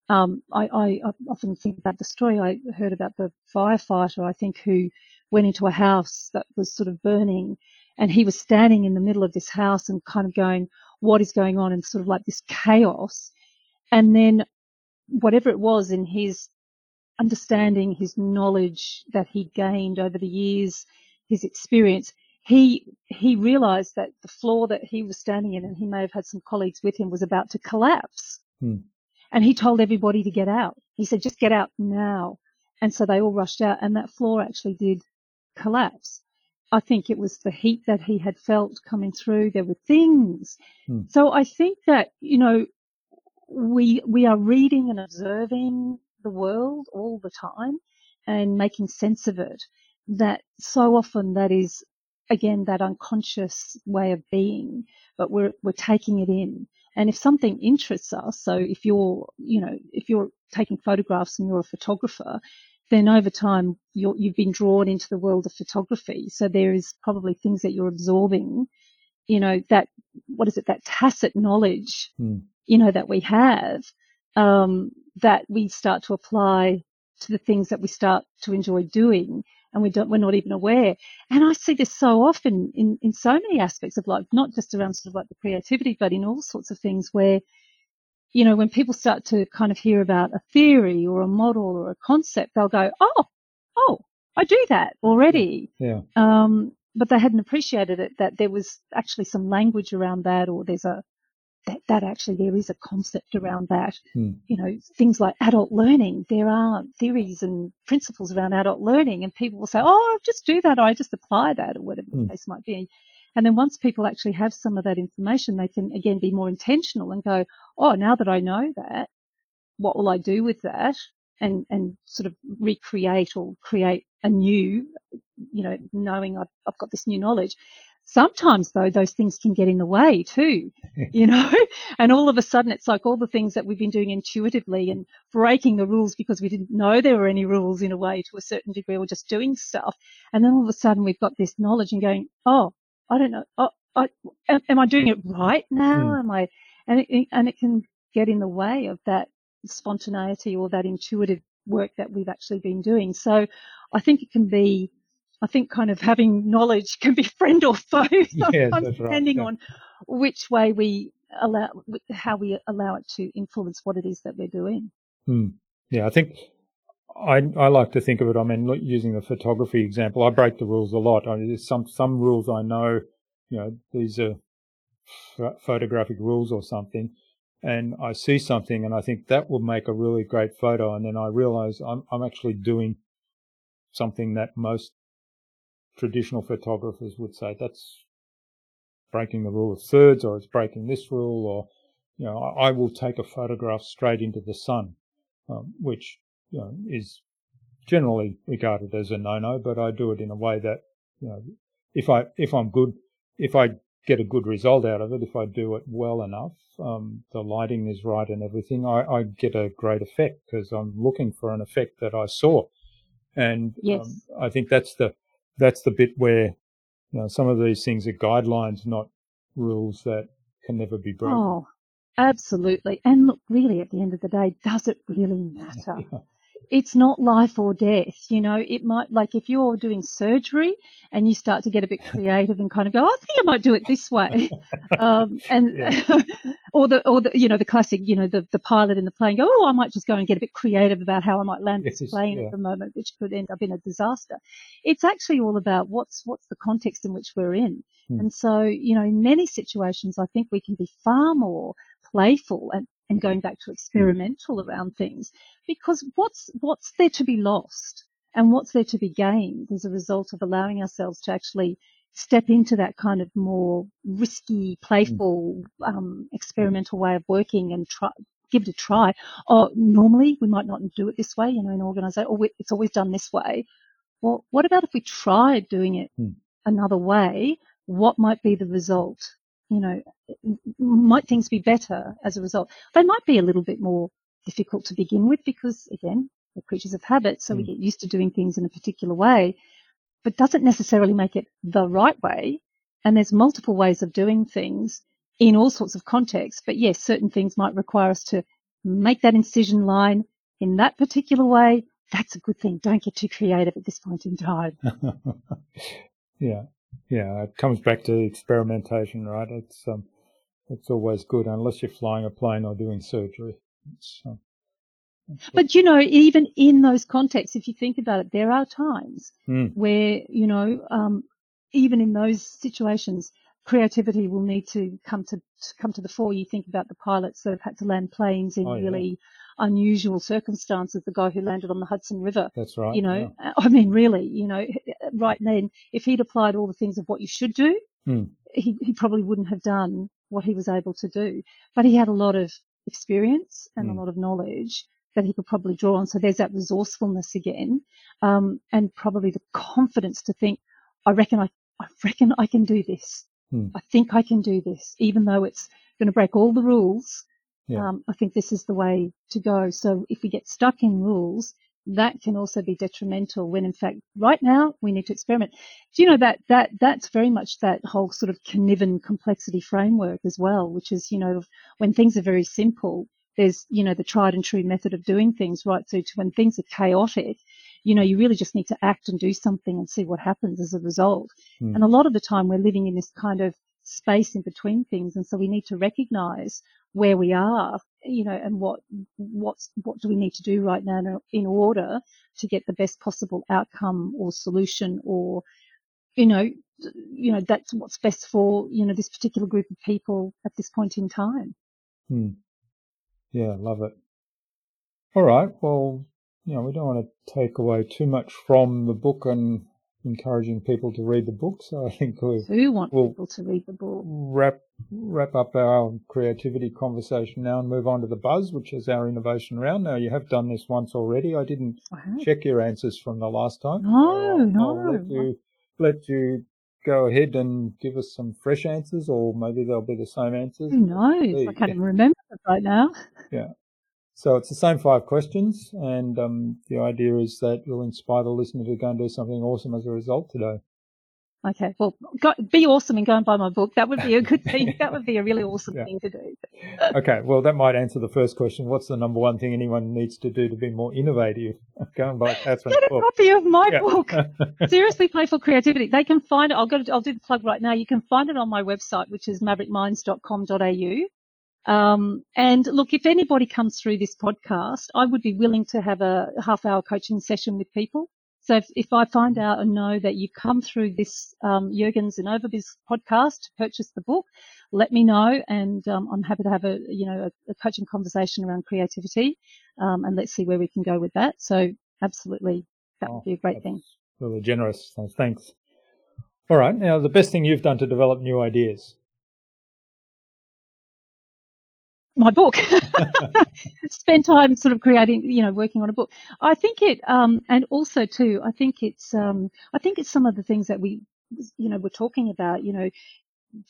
Um, I, I, often think about the story. I heard about the firefighter, I think, who went into a house that was sort of burning and he was standing in the middle of this house and kind of going, what is going on? And sort of like this chaos. And then whatever it was in his understanding, his knowledge that he gained over the years, his experience, he he realized that the floor that he was standing in, and he may have had some colleagues with him, was about to collapse. Hmm. And he told everybody to get out. He said, just get out now. And so they all rushed out and that floor actually did collapse. I think it was the heat that he had felt coming through. There were things. Hmm. So I think that, you know, we, we are reading and observing the world all the time and making sense of it. That so often that is again that unconscious way of being, but we're we're taking it in. And if something interests us, so if you're you know if you're taking photographs and you're a photographer, then over time you're you've been drawn into the world of photography. So there is probably things that you're absorbing, you know that what is it that tacit knowledge, mm. you know that we have um, that we start to apply to the things that we start to enjoy doing and we don't, we're not even aware. And I see this so often in, in so many aspects of life, not just around sort of like the creativity, but in all sorts of things where, you know, when people start to kind of hear about a theory or a model or a concept, they'll go, oh, oh, I do that already.
Yeah.
Um, but they hadn't appreciated it that there was actually some language around that or there's a, that, that actually there is a concept around that. Hmm. You know, things like adult learning. There are theories and principles around adult learning, and people will say, "Oh, just do that. or I just apply that," or whatever hmm. the case might be. And then once people actually have some of that information, they can again be more intentional and go, "Oh, now that I know that, what will I do with that?" And and sort of recreate or create a new, you know, knowing I've, I've got this new knowledge. Sometimes though, those things can get in the way too, you know, and all of a sudden it's like all the things that we've been doing intuitively and breaking the rules because we didn't know there were any rules in a way to a certain degree or just doing stuff. And then all of a sudden we've got this knowledge and going, oh, I don't know. Oh, I, am I doing it right now? Mm. Am I, and it, and it can get in the way of that spontaneity or that intuitive work that we've actually been doing. So I think it can be I think kind of having knowledge can be friend or foe, yes, depending right, yeah. on which way we allow, how we allow it to influence what it is that we're doing.
Hmm. Yeah, I think I, I like to think of it. I mean, using the photography example, I break the rules a lot. I mean, there's some some rules I know, you know, these are photographic rules or something, and I see something and I think that will make a really great photo, and then I realize I'm I'm actually doing something that most traditional photographers would say that's breaking the rule of thirds or it's breaking this rule or you know I, will take a photograph straight into the sun um, which you know is generally regarded as a no-no but I do it in a way that you know if I if I'm good if I get a good result out of it if I do it well enough um, the lighting is right and everything I, I get a great effect because I'm looking for an effect that I saw and
yes. um,
I think that's the that's the bit where you know some of these things are guidelines, not rules that can never be broken.
Oh, absolutely. And look, really, at the end of the day, does it really matter? It's not life or death. You know, it might, like if you're doing surgery and you start to get a bit creative and kind of go, oh, I think I might do it this way. um, and, or the, or the, you know, the classic, you know, the, the pilot in the plane go, oh, I might just go and get a bit creative about how I might land this plane yeah. at the moment, which could end up in a disaster. It's actually all about what's, what's the context in which we're in. Hmm. And so, you know, in many situations, I think we can be far more playful and, and going back to experimental around things because what's what's there to be lost and what's there to be gained as a result of allowing ourselves to actually step into that kind of more risky, playful, um, experimental way of working and try, give it a try. Or normally we might not do it this way, you know, in organisation, or it's always done this way. Well, what about if we tried doing it hmm. another way? What might be the result? You know, might things be better as a result? They might be a little bit more difficult to begin with because, again, we're creatures of habit, so mm. we get used to doing things in a particular way, but doesn't necessarily make it the right way. And there's multiple ways of doing things in all sorts of contexts. But yes, certain things might require us to make that incision line in that particular way. That's a good thing. Don't get too creative at this point in time.
yeah, yeah. It comes back to experimentation, right? It's um, it's always good unless you're flying a plane or doing surgery. Um,
but you know, even in those contexts, if you think about it, there are times
mm.
where you know, um, even in those situations, creativity will need to come to, to, come to the fore. You think about the pilots that have had to land planes in
oh,
really
yeah.
Unusual circumstances. The guy who landed on the Hudson River.
That's right.
You know,
yeah.
I mean, really, you know, right then, if he'd applied all the things of what you should do,
mm.
he, he probably wouldn't have done what he was able to do. But he had a lot of experience and mm. a lot of knowledge that he could probably draw on. So there's that resourcefulness again, um, and probably the confidence to think, I reckon I, I reckon I can do this.
Hmm.
I think I can do this, even though it's going to break all the rules.
Yeah.
Um, I think this is the way to go. So if we get stuck in rules, that can also be detrimental when in fact right now we need to experiment. Do you know that, that, that's very much that whole sort of Cynefin complexity framework as well, which is, you know, when things are very simple, there's, you know, the tried and true method of doing things right through to when things are chaotic, you know, you really just need to act and do something and see what happens as a result.
Mm.
And a lot of the time we're living in this kind of space in between things. And so we need to recognize where we are, you know, and what, what's, what do we need to do right now in order to get the best possible outcome or solution or, you know, you know, that's what's best for, you know, this particular group of people at this point in time.
Hmm. Yeah, love it. All right. Well, you know, we don't want to take away too much from the book and encouraging people to read the book. So I think we
do want we'll people to read the book.
Wrap wrap up our creativity conversation now and move on to the buzz, which is our innovation round. Now you have done this once already. I didn't
I
check your answers from the last time.
No,
uh,
no.
I'll let you let you go ahead and give us some fresh answers, or maybe they'll be the same answers.
Who knows? I can't even remember right now.
Yeah. So it's the same five questions, and um, the idea is that you'll inspire the listener to go and do something awesome as a result today.
Okay, well, go, be awesome and go and buy my book. That would be a good thing. that would be a really awesome yeah. thing to do.
okay, well, that might answer the first question. What's the number one thing anyone needs to do to be more innovative? go and buy Catherine's
Get a
book.
copy of my yeah. book. Seriously, Playful Creativity. They can find it. I'll go. To, I'll do the plug right now. You can find it on my website, which is maverickminds.com.au. Um, and look, if anybody comes through this podcast, I would be willing to have a half hour coaching session with people. So if, if I find out and know that you come through this um, Jürgen's Innovabiz podcast to purchase the book, let me know, and um, I'm happy to have a you know a, a coaching conversation around creativity, um, and let's see where we can go with that. So absolutely, that
oh,
would be a great thing.
Really generous. Thanks. All right. Now, the best thing you've done to develop new ideas
my book. Spend time sort of creating, you know, working on a book. I think it, um, and also too, I think it's, um, I think it's some of the things that we, you know, we're talking about, you know,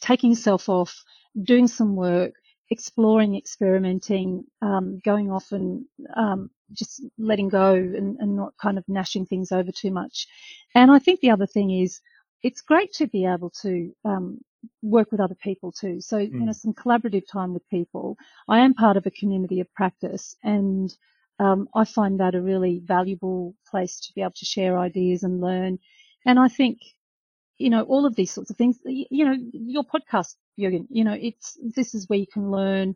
taking yourself off, doing some work, exploring, experimenting, um, going off and um, just letting go and, and, not kind of gnashing things over too much. And I think the other thing is it's great to be able to um, work with other people too. So, mm. you know, mm. some collaborative time with people. I am part of a community of practice and um, I find that a really valuable place to be able to share ideas and learn. And I think, you know, all of these sorts of things, you know, your podcast, Jürgen, you know, it's, this is where you can learn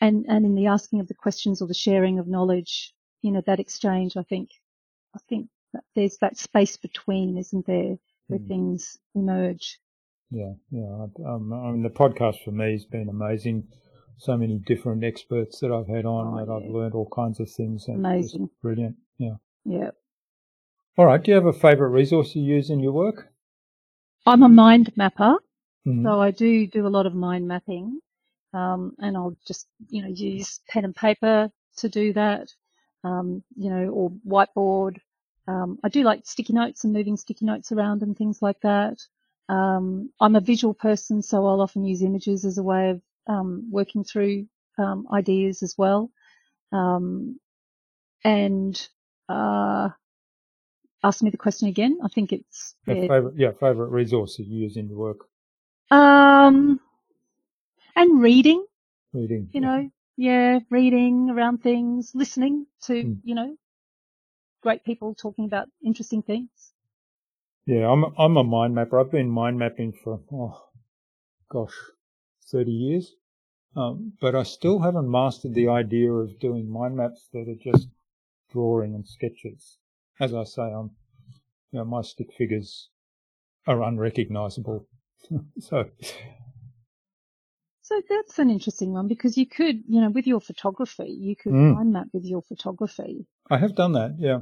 and, and in the asking of the questions or the sharing of knowledge, you know, that exchange, I think, I think that there's that space between, isn't there, where mm. things emerge.
Yeah, yeah. Um, I mean, the podcast for me has been amazing. So many different experts that I've had on
oh,
that
yeah.
I've learned all kinds of things.
amazing.
Brilliant. Yeah.
Yeah.
All right. Do you have a favorite resource you use in your work?
I'm a mind mapper.
Mm-hmm.
So I do do a lot of mind mapping. Um, and I'll just, you know, use pen and paper to do that. Um, you know, or whiteboard. Um, I do like sticky notes and moving sticky notes around and things like that. Um, I'm a visual person, so I'll often use images as a way of um, working through um, ideas as well. Um, and uh, ask me the question again. I think it's
yeah, favorite, yeah, favorite resource you use in your work.
Um, and reading.
Reading.
You know, yeah, reading around things, listening to, mm. you know, great people talking about interesting things.
Yeah, I'm a, I'm a mind mapper. I've been mind mapping for oh gosh, thirty years, um, but I still haven't mastered the idea of doing mind maps that are just drawing and sketches. As I say, I'm you know my stick figures are unrecognisable, so
so that's an interesting one because you could, you know, with your photography, you could mm. mind map with your photography.
I have done that, yeah.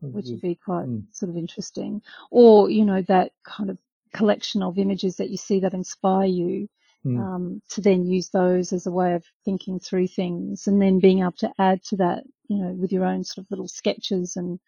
Which would be quite mm. sort of interesting. Or, you know, that kind of collection of images that you see that inspire you, mm. um, to then use those as a way of thinking through things and then being able to add to that, you know, with your own sort of little sketches and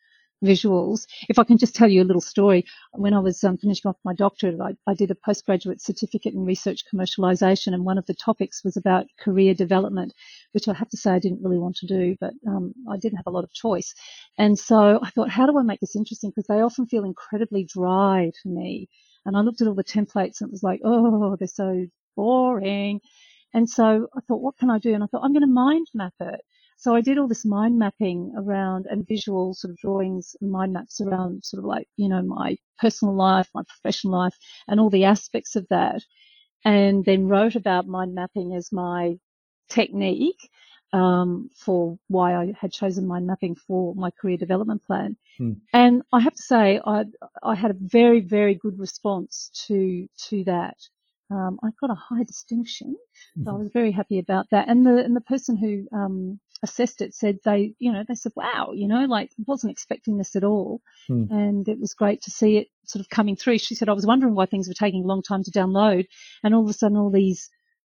visuals. If I can just tell you a little story, when I was um, finishing off my doctorate, I, I, did a postgraduate certificate in research commercialization, and one of the topics was about career development, which I have to say I didn't really want to do, but um, I didn't have a lot of choice. And so I thought, how do I make this interesting? Because they often feel incredibly dry to me. And I looked at all the templates and it was like, oh, they're so boring. And so I thought, what can I do? And I thought, I'm going to mind map it. So I did all this mind mapping around and visual sort of drawings and mind maps around sort of like, you know, my personal life, my professional life and all the aspects of that. And then wrote about mind mapping as my technique um, for why I had chosen mind mapping for my career development plan. Hmm. And I have to say, I, I had a very, very good response to, to that. Um, I got a high distinction, mm-hmm. I was very happy about that. And the and the person who um, assessed it said they, you know, they said, wow, you know, like wasn't expecting this at all. Mm. And it was great to see it sort of coming through. She said, I was wondering why things were taking a long time to download. And all of a sudden, all these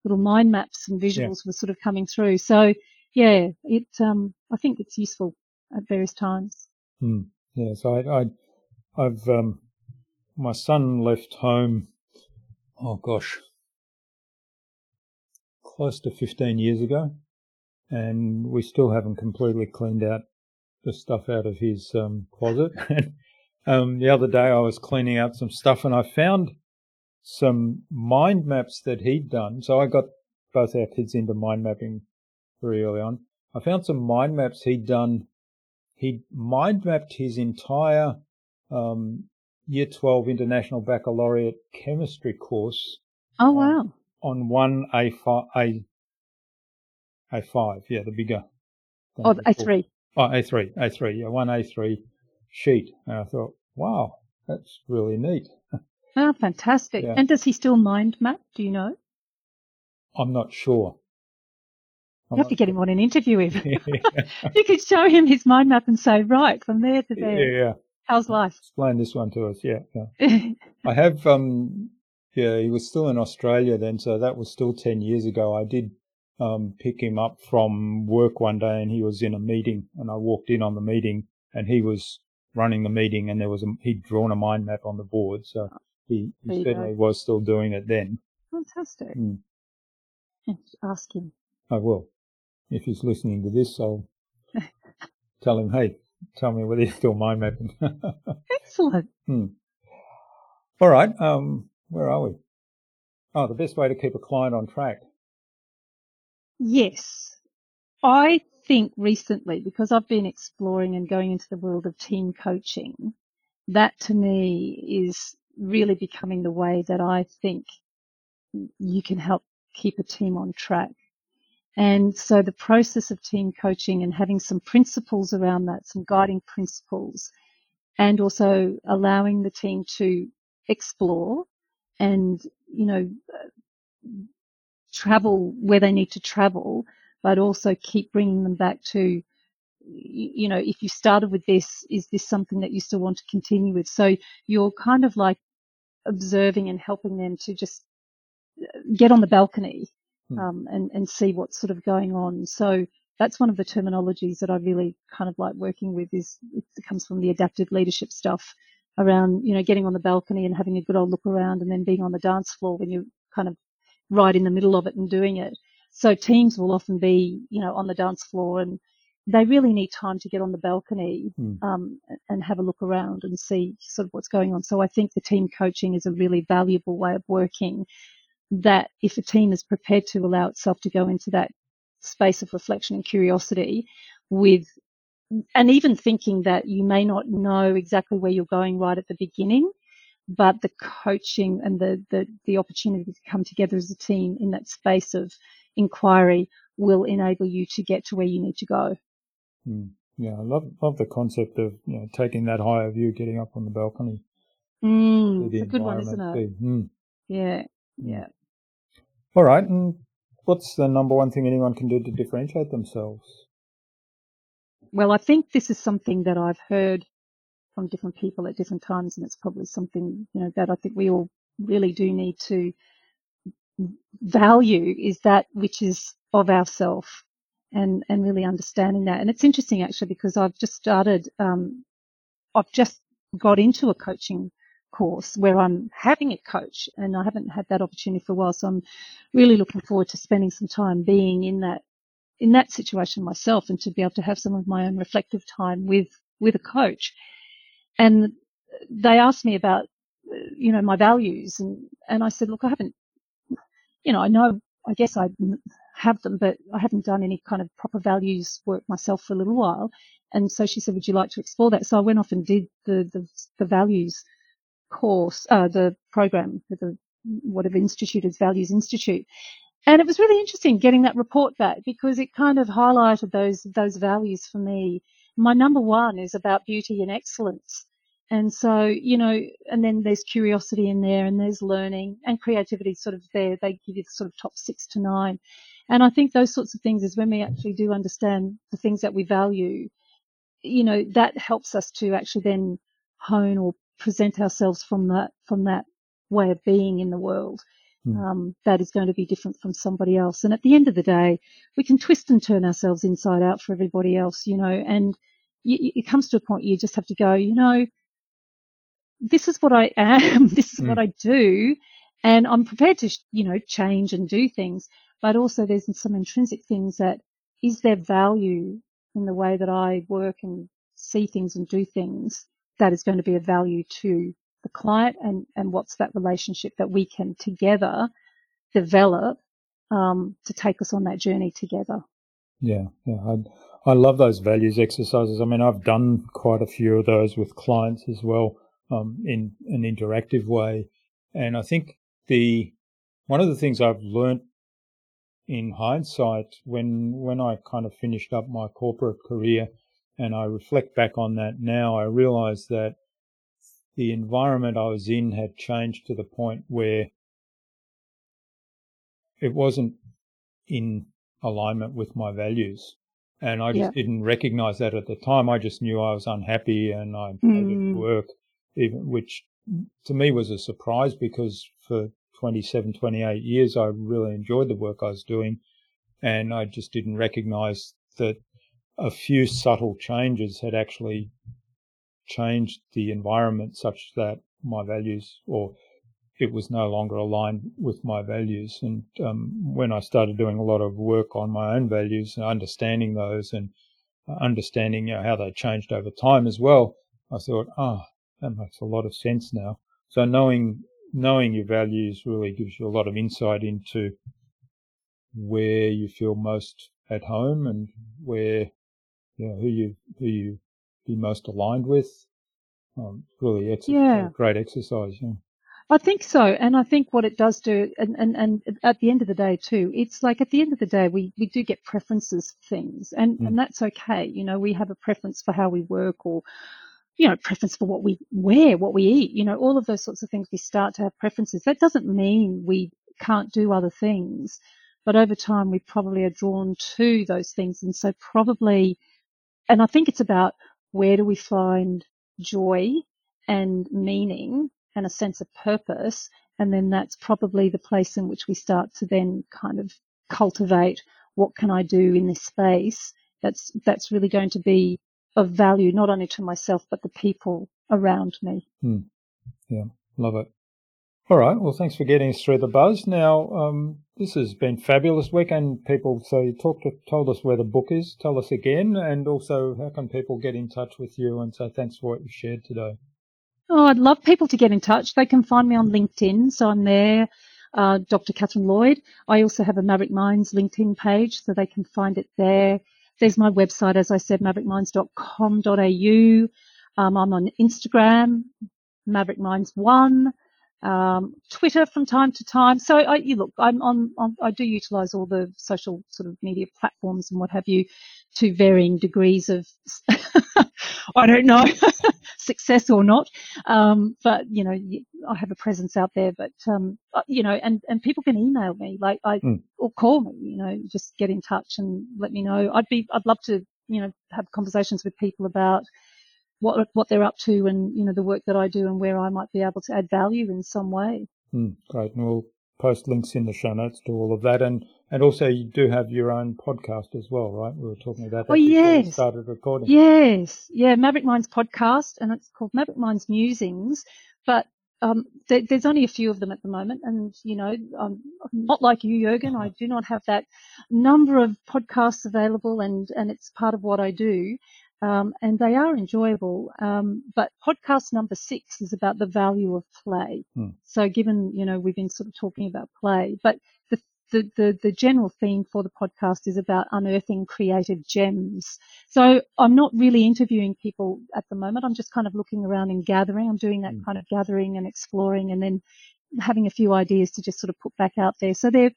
little mind maps and visuals yeah. were sort of coming through. So yeah, it, um, I think it's useful at various times.
Mm. Yeah. So I, I, I've, um, my son left home. Oh gosh, close to 15 years ago and we still haven't completely cleaned out the stuff out of his um, closet. um, the other day I was cleaning out some stuff and I found some mind maps that he'd done. So I got both our kids into mind mapping very early on. I found some mind maps he'd done. He'd mind mapped his entire um, Year 12 International Baccalaureate Chemistry course.
Oh, wow.
On, on one A5, A, a5, yeah, the bigger.
Oh, A3.
Oh, A3, A3, yeah, one A3 sheet. And I thought, wow, that's really neat.
Oh, fantastic. Yeah. And does he still mind map? Do you know?
I'm not sure.
I'm you have to get him on an interview with. you could show him his mind map and say, right, from there to there.
Yeah, yeah.
How's life?
Explain this one to us. Yeah. yeah. I have, um, yeah, he was still in Australia then, so that was still 10 years ago. I did um, pick him up from work one day and he was in a meeting and I walked in on the meeting and he was running the meeting and there was a, he'd drawn a mind map on the board. So he, he certainly go. was still doing it then.
Fantastic. Mm. Ask him.
I will. If he's listening to this, I'll tell him, hey, tell me whether he's still mind mapping.
Excellent.
Hmm. All right. Um, where are we? Oh, the best way to keep a client on track.
Yes. I think recently, because I've been exploring and going into the world of team coaching, that to me is really becoming the way that I think you can help keep a team on track. And so the process of team coaching and having some principles around that, some guiding principles, and also allowing the team to explore and, you know, travel where they need to travel, but also keep bringing them back to, you know, if you started with this, is this something that you still want to continue with? So you're kind of like observing and helping them to just uh, get on the balcony hmm. um, and, and see what's sort of going on. So that's one of the terminologies that I really kind of like working with is it comes from the adaptive leadership stuff around, you know, getting on the balcony and having a good old look around and then being on the dance floor when you're kind of right in the middle of it and doing it. So teams will often be, you know, on the dance floor and they really need time to get on the balcony mm. um, and have a look around and see sort of what's going on. So I think the team coaching is a really valuable way of working that if a team is prepared to allow itself to go into that space of reflection and curiosity with and even thinking that you may not know exactly where you're going right at the beginning but the coaching and the, the, the opportunity to come together as a team in that space of inquiry will enable you to get to where you need to go.
Mm. Yeah, I love love the concept of you know taking that higher view, getting up on the balcony.
Mm, it's a good one, isn't it?
Mm.
Yeah, yeah.
All right, and what's the number one thing anyone can do to differentiate themselves?
Well, I think this is something that I've heard from different people at different times, and it's probably something you know that I think we all really do need to value is that which is of ourself and and really understanding that. And it's interesting actually because I've just started, um, I've just got into a coaching course where I'm having a coach, and I haven't had that opportunity for a while. So I'm really looking forward to spending some time being in that in that situation myself, and to be able to have some of my own reflective time with with a coach. And they asked me about, you know, my values, and and I said, look, I haven't, you know, I know, I guess I have them, but I haven't done any kind of proper values work myself for a little while. And so she said, would you like to explore that? So I went off and did the, the, the values course, uh, the program the whatever institute is Values Institute. And it was really interesting getting that report back because it kind of highlighted those, those values for me. My number one is about beauty and excellence. And so, you know, and then there's curiosity in there and there's learning and creativity sort of there. They give you the sort of top six to nine. And I think those sorts of things is when we actually do understand the things that we value, you know, that helps us to actually then hone or present ourselves from that, from that way of being in the world. Mm. Um, that is going to be different from somebody else. And at the end of the day, we can twist and turn ourselves inside out for everybody else, you know, and you, it comes to a point you just have to go, you know, this is what I am. this is mm. what I do. And I'm prepared to, you know, change and do things but also there's some intrinsic things that is there value in the way that I work and see things and do things that is going to be of value to the client and, and what's that relationship that we can together develop um, to take us on that journey together.
Yeah, yeah, I, I love those values exercises. I mean, I've done quite a few of those with clients as well um, in an interactive way, and I think the one of the things I've learned in hindsight, when when I kind of finished up my corporate career and I reflect back on that now, I realize that the environment I was in had changed to the point where it wasn't in alignment with my values. And I just yeah. didn't recognize that at the time. I just knew I was unhappy and I mm. didn't work, even, which to me was a surprise because for 27, 28 years, I really enjoyed the work I was doing. And I just didn't recognize that a few subtle changes had actually changed the environment such that my values or it was no longer aligned with my values. And um, when I started doing a lot of work on my own values and understanding those and understanding you know, how they changed over time as well, I thought, ah, oh, that makes a lot of sense now. So knowing knowing your values really gives you a lot of insight into where you feel most at home and where you know, who you who you be most aligned with. Um, really, it's yeah. a great exercise. Yeah.
I think so, and I think what it does do, and, and, and at the end of the day too, it's like at the end of the day we, we do get preferences for things, and, mm. and that's okay. You know, we have a preference for how we work or you know, preference for what we wear, what we eat, you know, all of those sorts of things. We start to have preferences. That doesn't mean we can't do other things, but over time we probably are drawn to those things. And so probably, and I think it's about where do we find joy and meaning and a sense of purpose. And then that's probably the place in which we start to then kind of cultivate what can I do in this space that's, that's really going to be of value, not only to myself, but the people around me.
Hmm. Yeah, love it. All right. Well, thanks for getting us through the buzz. Now, um, this has been fabulous weekend, people. So you talked, to, told us where the book is. Tell us again, and also how can people get in touch with you? And so thanks for what you shared today.
Oh, I'd love people to get in touch. They can find me on LinkedIn, so I'm there. uh, Dr. Catherine Lloyd. I also have a Maverick Minds LinkedIn page, so they can find it there. There's my website, as I said, maverickminds.com.au. Um, I'm on Instagram, Maverick Minds One, um, Twitter from time to time. So I, you look, I'm on, on, I do utilize all the social sort of media platforms and what have you to varying degrees of, I don't know, success or not. Um, but you know, I have a presence out there, but, um, uh, you know, and, and people can email me, like I, mm. or call me, you know, just get in touch and let me know. I'd be, I'd love to, you know, have conversations with people about, what what they're up to and you know the work that I do and where I might be able to add value in some way.
Mm, great, and we'll post links in the show notes to all of that, and and also you do have your own podcast as well, right? We were talking about that. Oh
yes,
started recording.
Yes, yeah, Maverick Minds podcast, and it's called Maverick Minds Musings, but. Um, there, there's only a few of them at the moment, and you know, I'm not like you, Jürgen. I do not have that number of podcasts available, and and it's part of what I do. Um, and they are enjoyable. Um, but podcast number six is about the value of play. Hmm. So given, you know, we've been sort of talking about play, but the, the, the, the, general theme for the podcast is about unearthing creative gems. So I'm not really interviewing people at the moment. I'm just kind of looking around and gathering. I'm doing that hmm. kind of gathering and exploring and then having a few ideas to just sort of put back out there. So they're,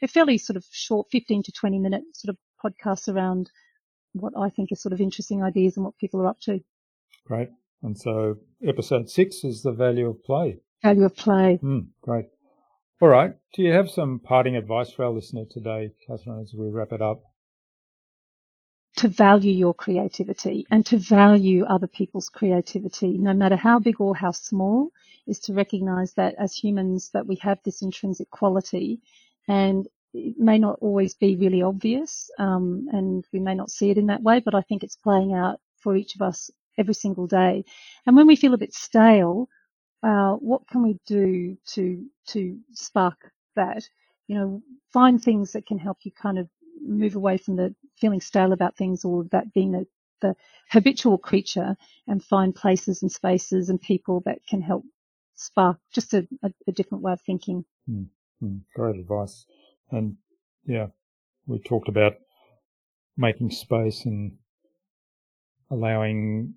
they're fairly sort of short, 15 to 20 minute sort of podcasts around what I think are sort of interesting ideas and what people are up to.
Great. And so episode six is the value of play.
Value of play.
Mm, great. All right. Do you have some parting advice for our listener today, Catherine, as we wrap it up?
To value your creativity and to value other people's creativity, no matter how big or how small, is to recognize that as humans that we have this intrinsic quality and it may not always be really obvious, um, and we may not see it in that way, but I think it's playing out for each of us every single day. And when we feel a bit stale, uh, what can we do to to spark that? You know, find things that can help you kind of move away from the feeling stale about things or that being the, the habitual creature and find places and spaces and people that can help spark just a, a, a different way of thinking.
Mm, great advice. And yeah, we talked about making space and allowing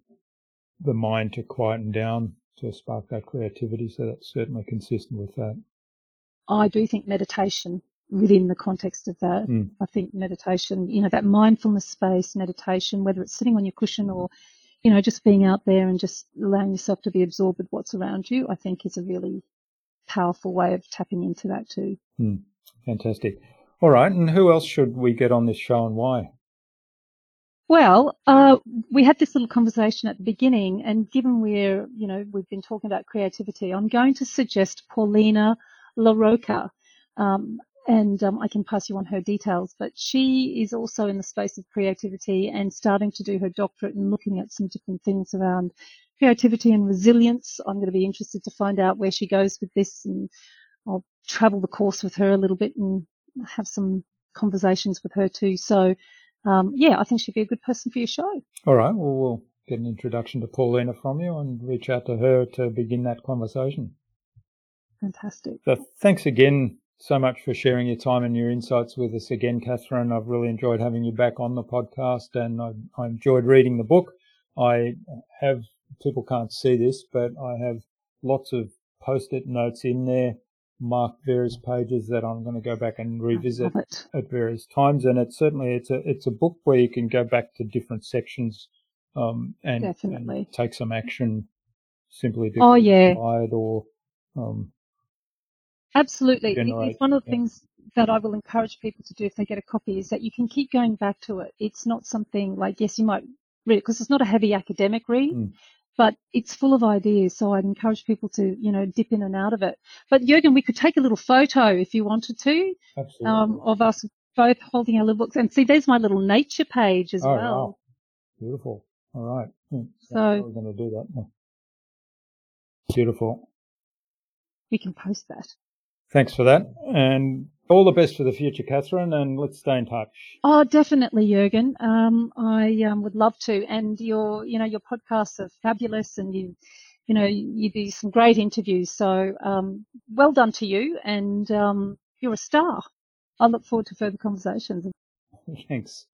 the mind to quieten down to spark that creativity. So that's certainly consistent with that.
I do think meditation within the context of that. Mm. I think meditation, you know, that mindfulness space meditation, whether it's sitting on your cushion or, you know, just being out there and just allowing yourself to be absorbed with what's around you, I think is a really powerful way of tapping into that too.
Mm. Fantastic. All right, and who else should we get on this show and why?
Well, uh, we had this little conversation at the beginning, and given we're, you know, we've been talking about creativity, I'm going to suggest Paulina LaRocca, um, and um, I can pass you on her details. But she is also in the space of creativity and starting to do her doctorate and looking at some different things around creativity and resilience. I'm going to be interested to find out where she goes with this and I'll travel the course with her a little bit and have some conversations with her too. So, um, yeah, I think she'd be a good person for your show.
All right. Well, we'll get an introduction to Paulina from you and reach out to her to begin that conversation.
Fantastic.
So thanks again so much for sharing your time and your insights with us again, Catherine. I've really enjoyed having you back on the podcast and I, I enjoyed reading the book. I have, people can't see this, but I have lots of post-it notes in there mark various pages that I'm going to go back and revisit at various times. And it's certainly it's a it's a book where you can go back to different sections um, and, and take some action simply
oh yeah
or um,
absolutely it's one of the yeah. things that I will encourage people to do if they get a copy is that you can keep going back to it. It's not something like yes you might read it because it's not a heavy academic read. Mm but it's full of ideas. So I'd encourage people to, you know, dip in and out of it. But Jürgen, we could take a little photo if you wanted
to, um,
of us both holding our little books. And see, there's my little nature page as
oh,
well.
Wow. Beautiful. All right. Hmm. So we're going to do that. Beautiful.
We can post that.
Thanks for that. And all the best for the future, Catherine, and let's stay in touch.
Oh, definitely, Jürgen. Um, I um, would love to. And your, you know, your podcasts are fabulous, and you, you know, you do some great interviews. So um, well done to you, and um, you're a star. I look forward to further conversations.
Thanks.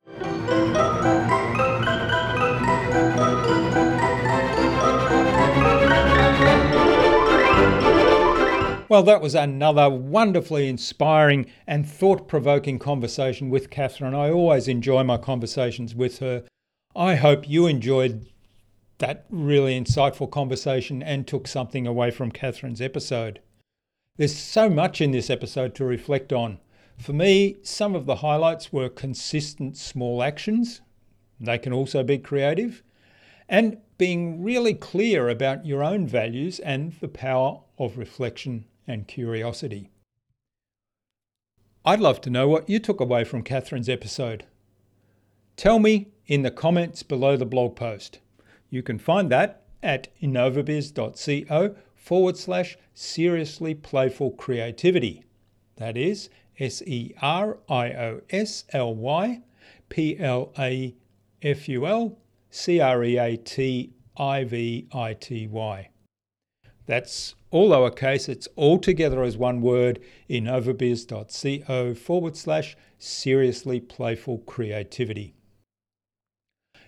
Well, that was another wonderfully inspiring and thought provoking conversation with Catherine. I always enjoy my conversations with her. I hope you enjoyed that really insightful conversation and took something away from Catherine's episode. There's so much in this episode to reflect on. For me, some of the highlights were consistent small actions. They can also be creative. And being really clear about your own values and the power of reflection and curiosity. I'd love to know what you took away from Catherine's episode. Tell me in the comments below the blog post. You can find that at innovabiz.co forward slash seriously playful creativity. That is S E R I O S L Y P L A F U L C R E A T I V I T Y. That's all lowercase, it's all together as one word innovabiz.co forward slash seriously playful creativity.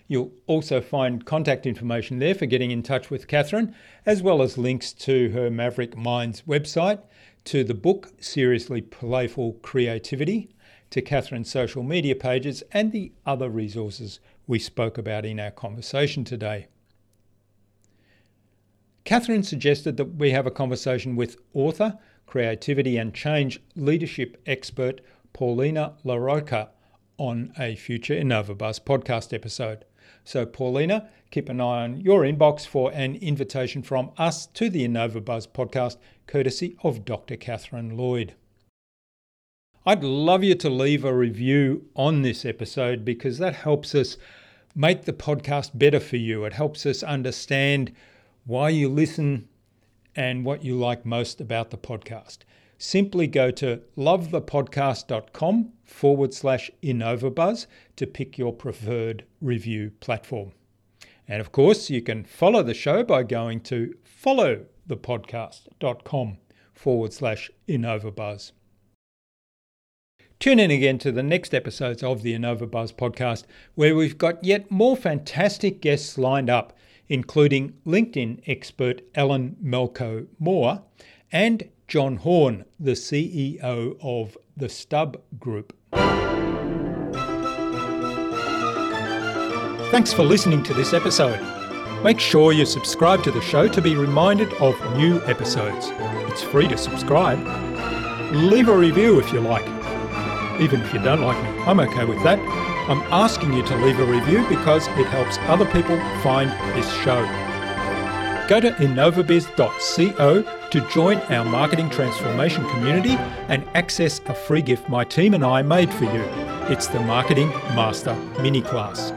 You'll also find contact information there for getting in touch with Catherine, as well as links to her Maverick Minds website, to the book Seriously Playful Creativity, to Catherine's social media pages, and the other resources we spoke about in our conversation today. Catherine suggested that we have a conversation with author, creativity and change leadership expert Paulina LaRocca on a future InnovaBuzz podcast episode. So, Paulina, keep an eye on your inbox for an invitation from us to the InnovaBuzz podcast, courtesy of Dr. Catherine Lloyd. I'd love you to leave a review on this episode because that helps us make the podcast better for you. It helps us understand why you listen and what you like most about the podcast. Simply go to lovethepodcast.com forward slash InnovaBuzz to pick your preferred review platform. And of course, you can follow the show by going to followthepodcast.com forward slash InnovaBuzz. Tune in again to the next episodes of the InnovaBuzz podcast, where we've got yet more fantastic guests lined up, including LinkedIn expert Ellen Melko Moore and John Horn, the CEO of the Stub Group. Thanks for listening to this episode. Make sure you subscribe to the show to be reminded of new episodes. It's free to subscribe. Leave a review if you like. Even if you don't like me, I'm okay with that. I'm asking you to leave a review because it helps other people find this show. Go to innovabiz.co to join our marketing transformation community and access a free gift my team and I made for you. It's the Marketing Master Mini Class.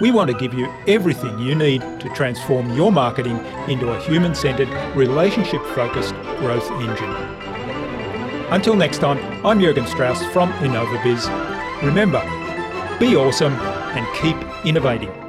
We want to give you everything you need to transform your marketing into a human centered, relationship focused growth engine. Until next time, I'm Jürgen Strauss from InnovaBiz. Remember, be awesome and keep innovating.